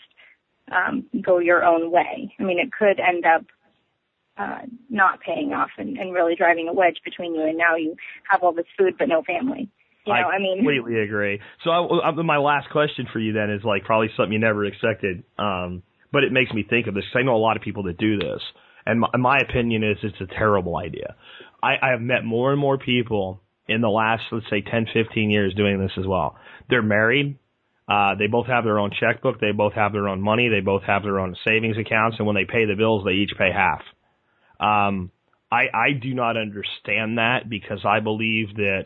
um, go your own way. I mean, it could end up uh, not paying off and, and really driving a wedge between you, and now you have all this food but no family. You know, I, I mean, (laughs) completely agree. So, I, I, my last question for you then is like probably something you never expected. Um, but it makes me think of this because I know a lot of people that do this, and my, my opinion is it's a terrible idea. I, I have met more and more people in the last, let's say, 10, 15 years doing this as well. They're married. Uh, they both have their own checkbook. They both have their own money. They both have their own savings accounts. And when they pay the bills, they each pay half. Um, I, I do not understand that because I believe that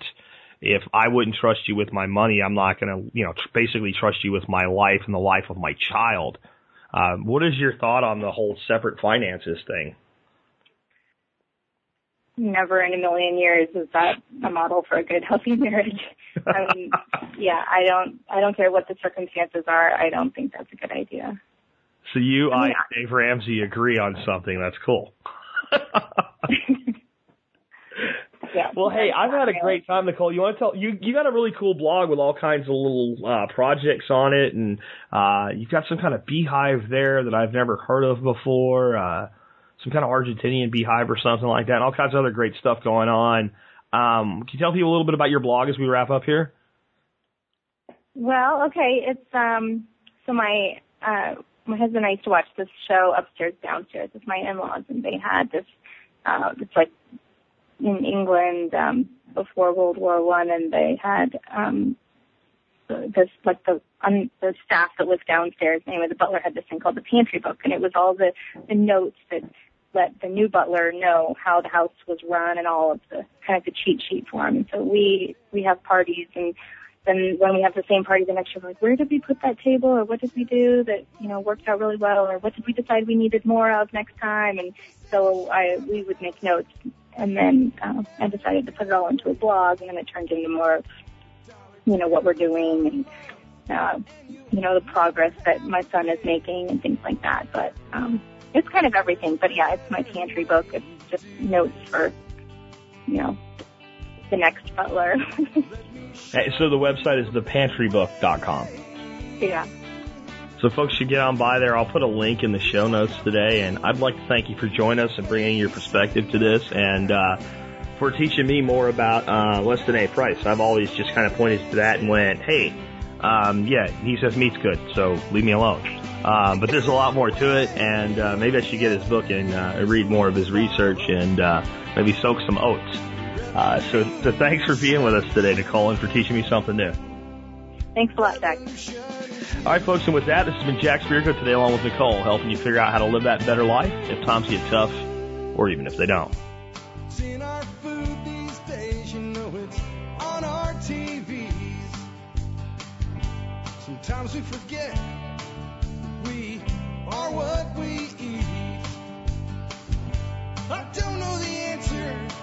if I wouldn't trust you with my money, I'm not going to, you know, tr- basically trust you with my life and the life of my child. Um, what is your thought on the whole separate finances thing? Never in a million years is that a model for a good, healthy (laughs) marriage. I mean, (laughs) yeah, I don't, I don't care what the circumstances are. I don't think that's a good idea. So you, I, mean, I Dave Ramsey agree on something. That's cool. (laughs) Yeah. Well, hey, I've had a great time, Nicole. You want to tell you you got a really cool blog with all kinds of little uh, projects on it, and uh, you've got some kind of beehive there that I've never heard of before. Uh, some kind of Argentinian beehive or something like that, and all kinds of other great stuff going on. Um, can you tell people a little bit about your blog as we wrap up here? Well, okay, it's um, so my uh, my husband and I used to watch this show upstairs downstairs with my in-laws, and they had this uh, it's like in England um, before World War One, and they had um, this like the um, the staff that was downstairs. Anyway, the butler had this thing called the pantry book, and it was all the the notes that let the new butler know how the house was run and all of the kind of the cheat sheet for him. And so we we have parties and then when we have the same party the next year, we're like, where did we put that table, or what did we do that you know worked out really well, or what did we decide we needed more of next time? And so I we would make notes and then uh, I decided to put it all into a blog, and then it turned into more of, you know, what we're doing and, uh, you know, the progress that my son is making and things like that. But um, it's kind of everything. But yeah, it's my pantry book. It's just notes for, you know, the next butler. (laughs) Hey, so the website is thepantrybook.com. yeah. So folks should get on by there. I'll put a link in the show notes today, and I'd like to thank you for joining us and bringing your perspective to this, and uh, for teaching me more about uh, Weston A. Price. I've always just kind of pointed to that and went, hey, um, yeah, he says meat's good, so leave me alone. Um, but there's a lot more to it, and uh, maybe I should get his book and uh, read more of his research and uh, maybe soak some oats. Uh, so, so thanks for being with us today, Nicole, and for teaching me something new. Thanks a lot, Doug. All right, folks, and with that, this has been Jack Spirko today, along with Nicole, helping you figure out how to live that better life if times get tough, or even if they don't. It's in our food these days, you know it's on our TVs. Sometimes we forget we are what we eat. I don't know the answer.